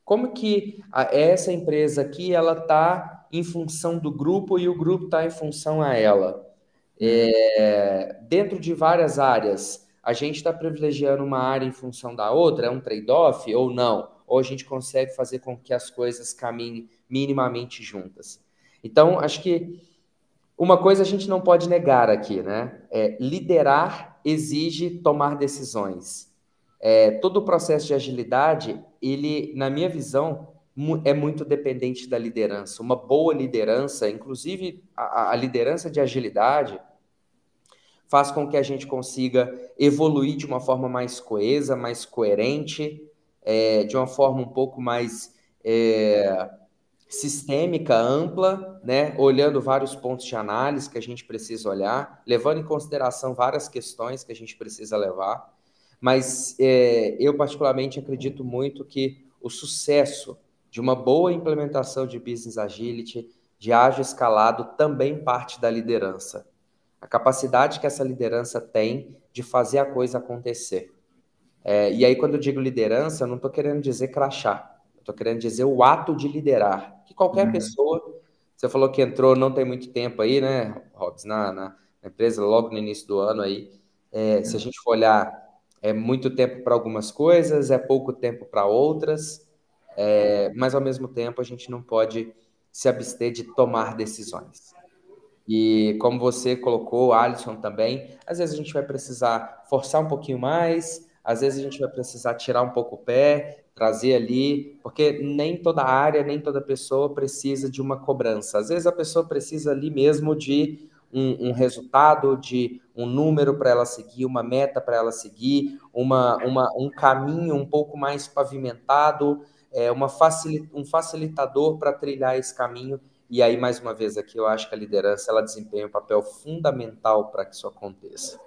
Como que a, essa empresa aqui ela está em função do grupo e o grupo está em função a ela? É, dentro de várias áreas, a gente está privilegiando uma área em função da outra? É um trade-off ou não? ou a gente consegue fazer com que as coisas caminhem minimamente juntas. Então, acho que uma coisa a gente não pode negar aqui, né? É, liderar exige tomar decisões. É, todo o processo de agilidade, ele, na minha visão, é muito dependente da liderança. Uma boa liderança, inclusive a, a liderança de agilidade, faz com que a gente consiga evoluir de uma forma mais coesa, mais coerente, é, de uma forma um pouco mais é, sistêmica, ampla, né? olhando vários pontos de análise que a gente precisa olhar, levando em consideração várias questões que a gente precisa levar. Mas é, eu, particularmente, acredito muito que o sucesso de uma boa implementação de Business Agility, de ágil escalado, também parte da liderança. A capacidade que essa liderança tem de fazer a coisa acontecer. É, e aí, quando eu digo liderança, eu não estou querendo dizer crachá, estou querendo dizer o ato de liderar. Que qualquer uhum. pessoa, você falou que entrou não tem muito tempo aí, né, Robs, na, na, empresa logo no início do ano aí. É, uhum. Se a gente for olhar, é muito tempo para algumas coisas, é pouco tempo para outras, é, mas ao mesmo tempo a gente não pode se abster de tomar decisões. E como você colocou, Alisson também, às vezes a gente vai precisar forçar um pouquinho mais, às vezes a gente vai precisar tirar um pouco o pé, trazer ali, porque nem toda área, nem toda pessoa precisa de uma cobrança. Às vezes a pessoa precisa ali mesmo de um, um resultado, de um número para ela seguir, uma meta para ela seguir, uma, uma, um caminho um pouco mais pavimentado, é, uma facil, um facilitador para trilhar esse caminho. E aí, mais uma vez, aqui eu acho que a liderança ela desempenha um papel fundamental para que isso aconteça.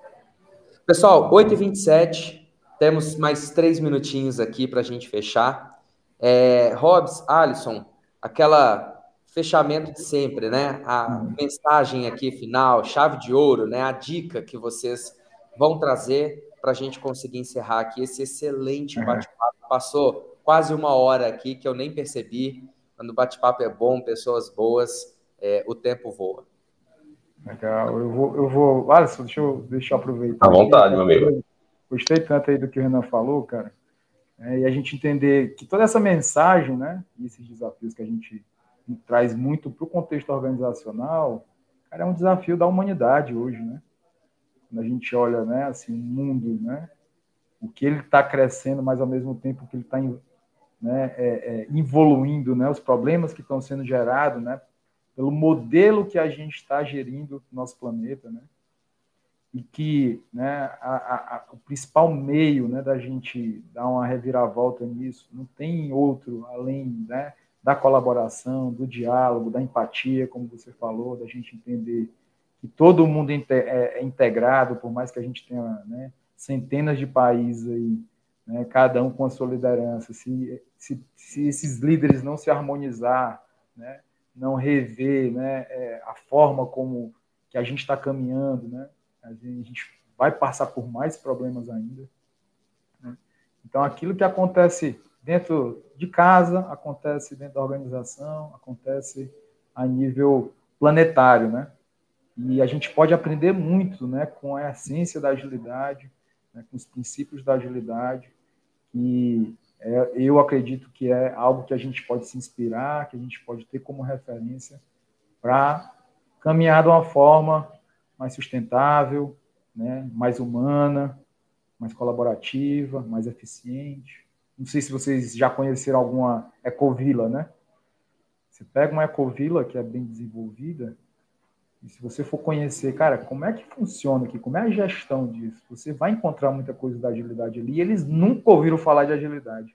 Pessoal, 8h27, temos mais três minutinhos aqui para a gente fechar. É, Hobbs, Alisson, aquela fechamento de sempre, né? A mensagem aqui final, chave de ouro, né? A dica que vocês vão trazer para a gente conseguir encerrar aqui esse excelente uhum. bate-papo. Passou quase uma hora aqui que eu nem percebi. Quando o bate-papo é bom, pessoas boas, é, o tempo voa.
Legal, eu vou, eu vou. Alisson, deixa eu, deixa eu aproveitar.
À vontade, meu amigo.
Gostei tanto aí do que o Renan falou, cara. É, e a gente entender que toda essa mensagem, né, e esses desafios que a gente traz muito para o contexto organizacional, cara, é um desafio da humanidade hoje, né? Quando a gente olha, né, assim, o mundo, né, o que ele está crescendo, mas ao mesmo tempo que ele está né, é, é, evoluindo, né, os problemas que estão sendo gerados, né, pelo modelo que a gente está gerindo no nosso planeta, né, e que né, a, a, o principal meio né, da gente dar uma reviravolta nisso não tem outro além né, da colaboração, do diálogo, da empatia, como você falou, da gente entender que todo mundo é, é integrado, por mais que a gente tenha né, centenas de países aí, né, cada um com a sua liderança, se, se, se esses líderes não se harmonizar, né, não rever né, é, a forma como que a gente está caminhando, né, a gente vai passar por mais problemas ainda. Né? Então, aquilo que acontece dentro de casa, acontece dentro da organização, acontece a nível planetário, né? E a gente pode aprender muito, né, com a essência da agilidade, né, com os princípios da agilidade, e é, eu acredito que é algo que a gente pode se inspirar, que a gente pode ter como referência para caminhar de uma forma mais sustentável, né, mais humana, mais colaborativa, mais eficiente, não sei se vocês já conheceram alguma ecovila, né? Você pega uma ecovila que é bem desenvolvida, e se você for conhecer, cara, como é que funciona aqui, como é a gestão disso, você vai encontrar muita coisa da agilidade ali, e eles nunca ouviram falar de agilidade.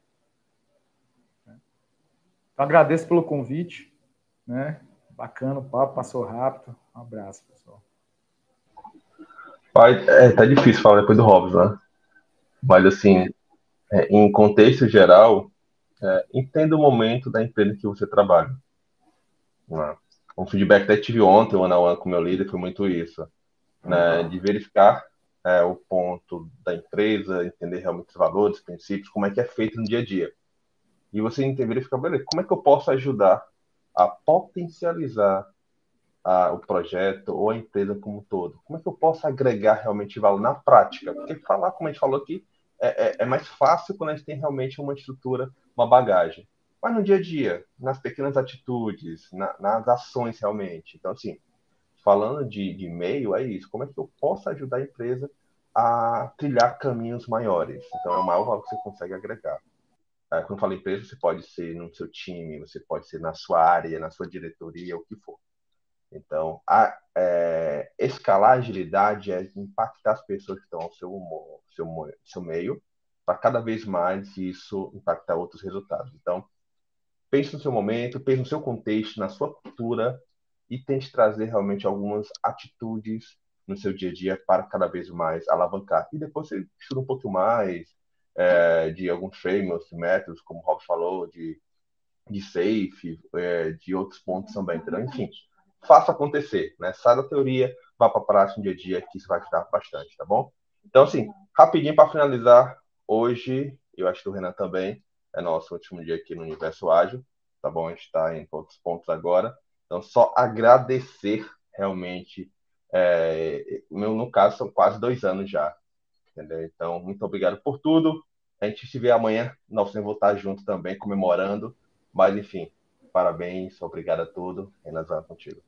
Então, agradeço pelo convite, né? Bacana o papo, passou rápido. Um abraço, pessoal.
Pai, é, tá difícil falar depois do Hobbs, né? Mas assim, é, em contexto geral, é, entenda o momento da empresa que você trabalha. Né? Um feedback que tive ontem, one on one com meu líder, foi muito isso. Né? De verificar é, o ponto da empresa, entender realmente os valores, os princípios, como é que é feito no dia a dia. E você verificar, beleza, como é que eu posso ajudar a potencializar a, o projeto ou a empresa como um todo? Como é que eu posso agregar realmente valor na prática? Porque falar, como a gente falou aqui, é, é, é, mais fácil quando a gente tem realmente uma estrutura, uma bagagem. Mas no dia a dia, nas pequenas atitudes, na, nas ações realmente. Então, assim, falando de, de meio, é isso. Como é que eu posso ajudar a empresa a trilhar caminhos maiores? Então, é o maior valor que você consegue agregar. É, quando falo empresa, você pode ser no seu time, você pode ser na sua área, na sua diretoria, o que for. Então, a, é, escalar a agilidade é impactar as pessoas que estão ao seu, seu, seu meio, para cada vez mais isso impactar outros resultados. Então, pense no seu momento, pense no seu contexto, na sua cultura e tente trazer realmente algumas atitudes no seu dia a dia para cada vez mais alavancar. E depois você estuda um pouco mais é, de alguns frameworks, métodos, como o Rob falou, de, de safe, é, de outros pontos também. Então, enfim, faça acontecer, né? Sai da teoria, vá para a prática no dia a dia, que isso vai ajudar bastante, tá bom? Então, assim, rapidinho para finalizar, hoje, eu acho que o Renan também, é nosso último dia aqui no Universo Ágil, tá bom? A gente está em outros pontos agora. Então, só agradecer realmente. É, meu, no caso, são quase dois anos já. Entendeu? Então, muito obrigado por tudo. A gente se vê amanhã. Nós vamos voltar junto também, comemorando. Mas, enfim, parabéns, obrigado a tudo. Renan, contigo.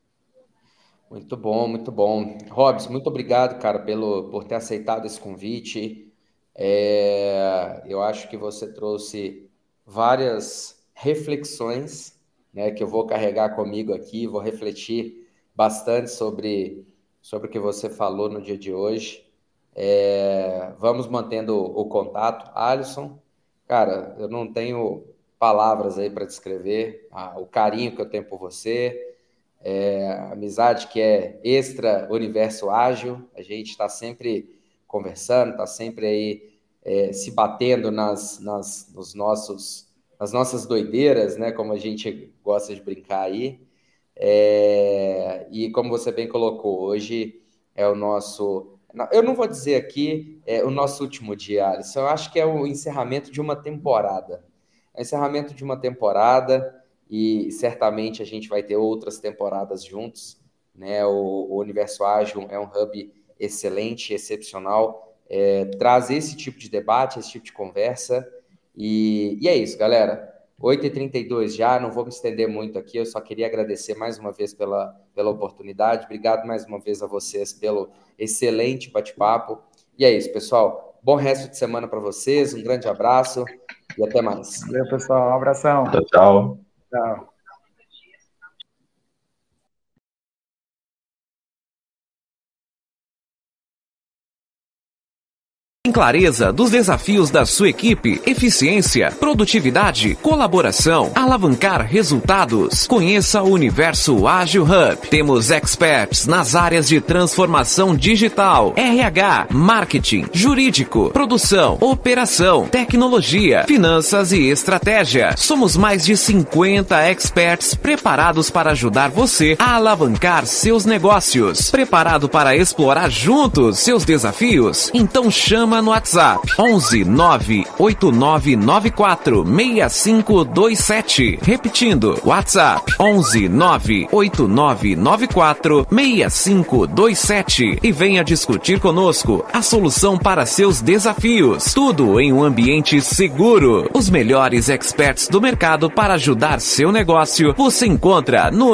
Muito bom, muito bom. Robson, muito obrigado, cara, pelo, por ter aceitado esse convite. É, eu acho que você trouxe várias reflexões né, que eu vou carregar comigo aqui, vou refletir bastante sobre, sobre o que você falou no dia de hoje. É, vamos mantendo o contato. Alisson, cara, eu não tenho palavras aí para descrever o carinho que eu tenho por você, é, amizade que é extra universo ágil. A gente está sempre conversando, está sempre aí é, se batendo nas, nas, nos nossos, nas nossas doideiras, né? Como a gente gosta de brincar aí. É, e como você bem colocou, hoje é o nosso. Eu não vou dizer aqui é, o nosso último dia, Alisson. Eu acho que é o encerramento de uma temporada. É o encerramento de uma temporada e certamente a gente vai ter outras temporadas juntos. Né? O, o Universo Ágil é um hub excelente, excepcional, é, traz esse tipo de debate, esse tipo de conversa. E, e é isso, galera. 8h32 já, não vou me estender muito aqui, eu só queria agradecer mais uma vez pela, pela oportunidade. Obrigado mais uma vez a vocês pelo excelente bate-papo. E é isso, pessoal. Bom resto de semana para vocês, um grande abraço e até mais.
Valeu, pessoal. Um abração.
Tchau, tchau.
Tchau.
Clareza dos desafios da sua equipe, eficiência, produtividade, colaboração, alavancar resultados. Conheça o Universo Ágil Hub. Temos experts nas áreas de transformação digital, RH, marketing, jurídico, produção, operação, tecnologia, finanças e estratégia. Somos mais de 50 experts preparados para ajudar você a alavancar seus negócios. Preparado para explorar juntos seus desafios? Então chama no WhatsApp 11 98994 6527. Repetindo, WhatsApp 11 98994 6527 e venha discutir conosco a solução para seus desafios. Tudo em um ambiente seguro. Os melhores experts do mercado para ajudar seu negócio você encontra no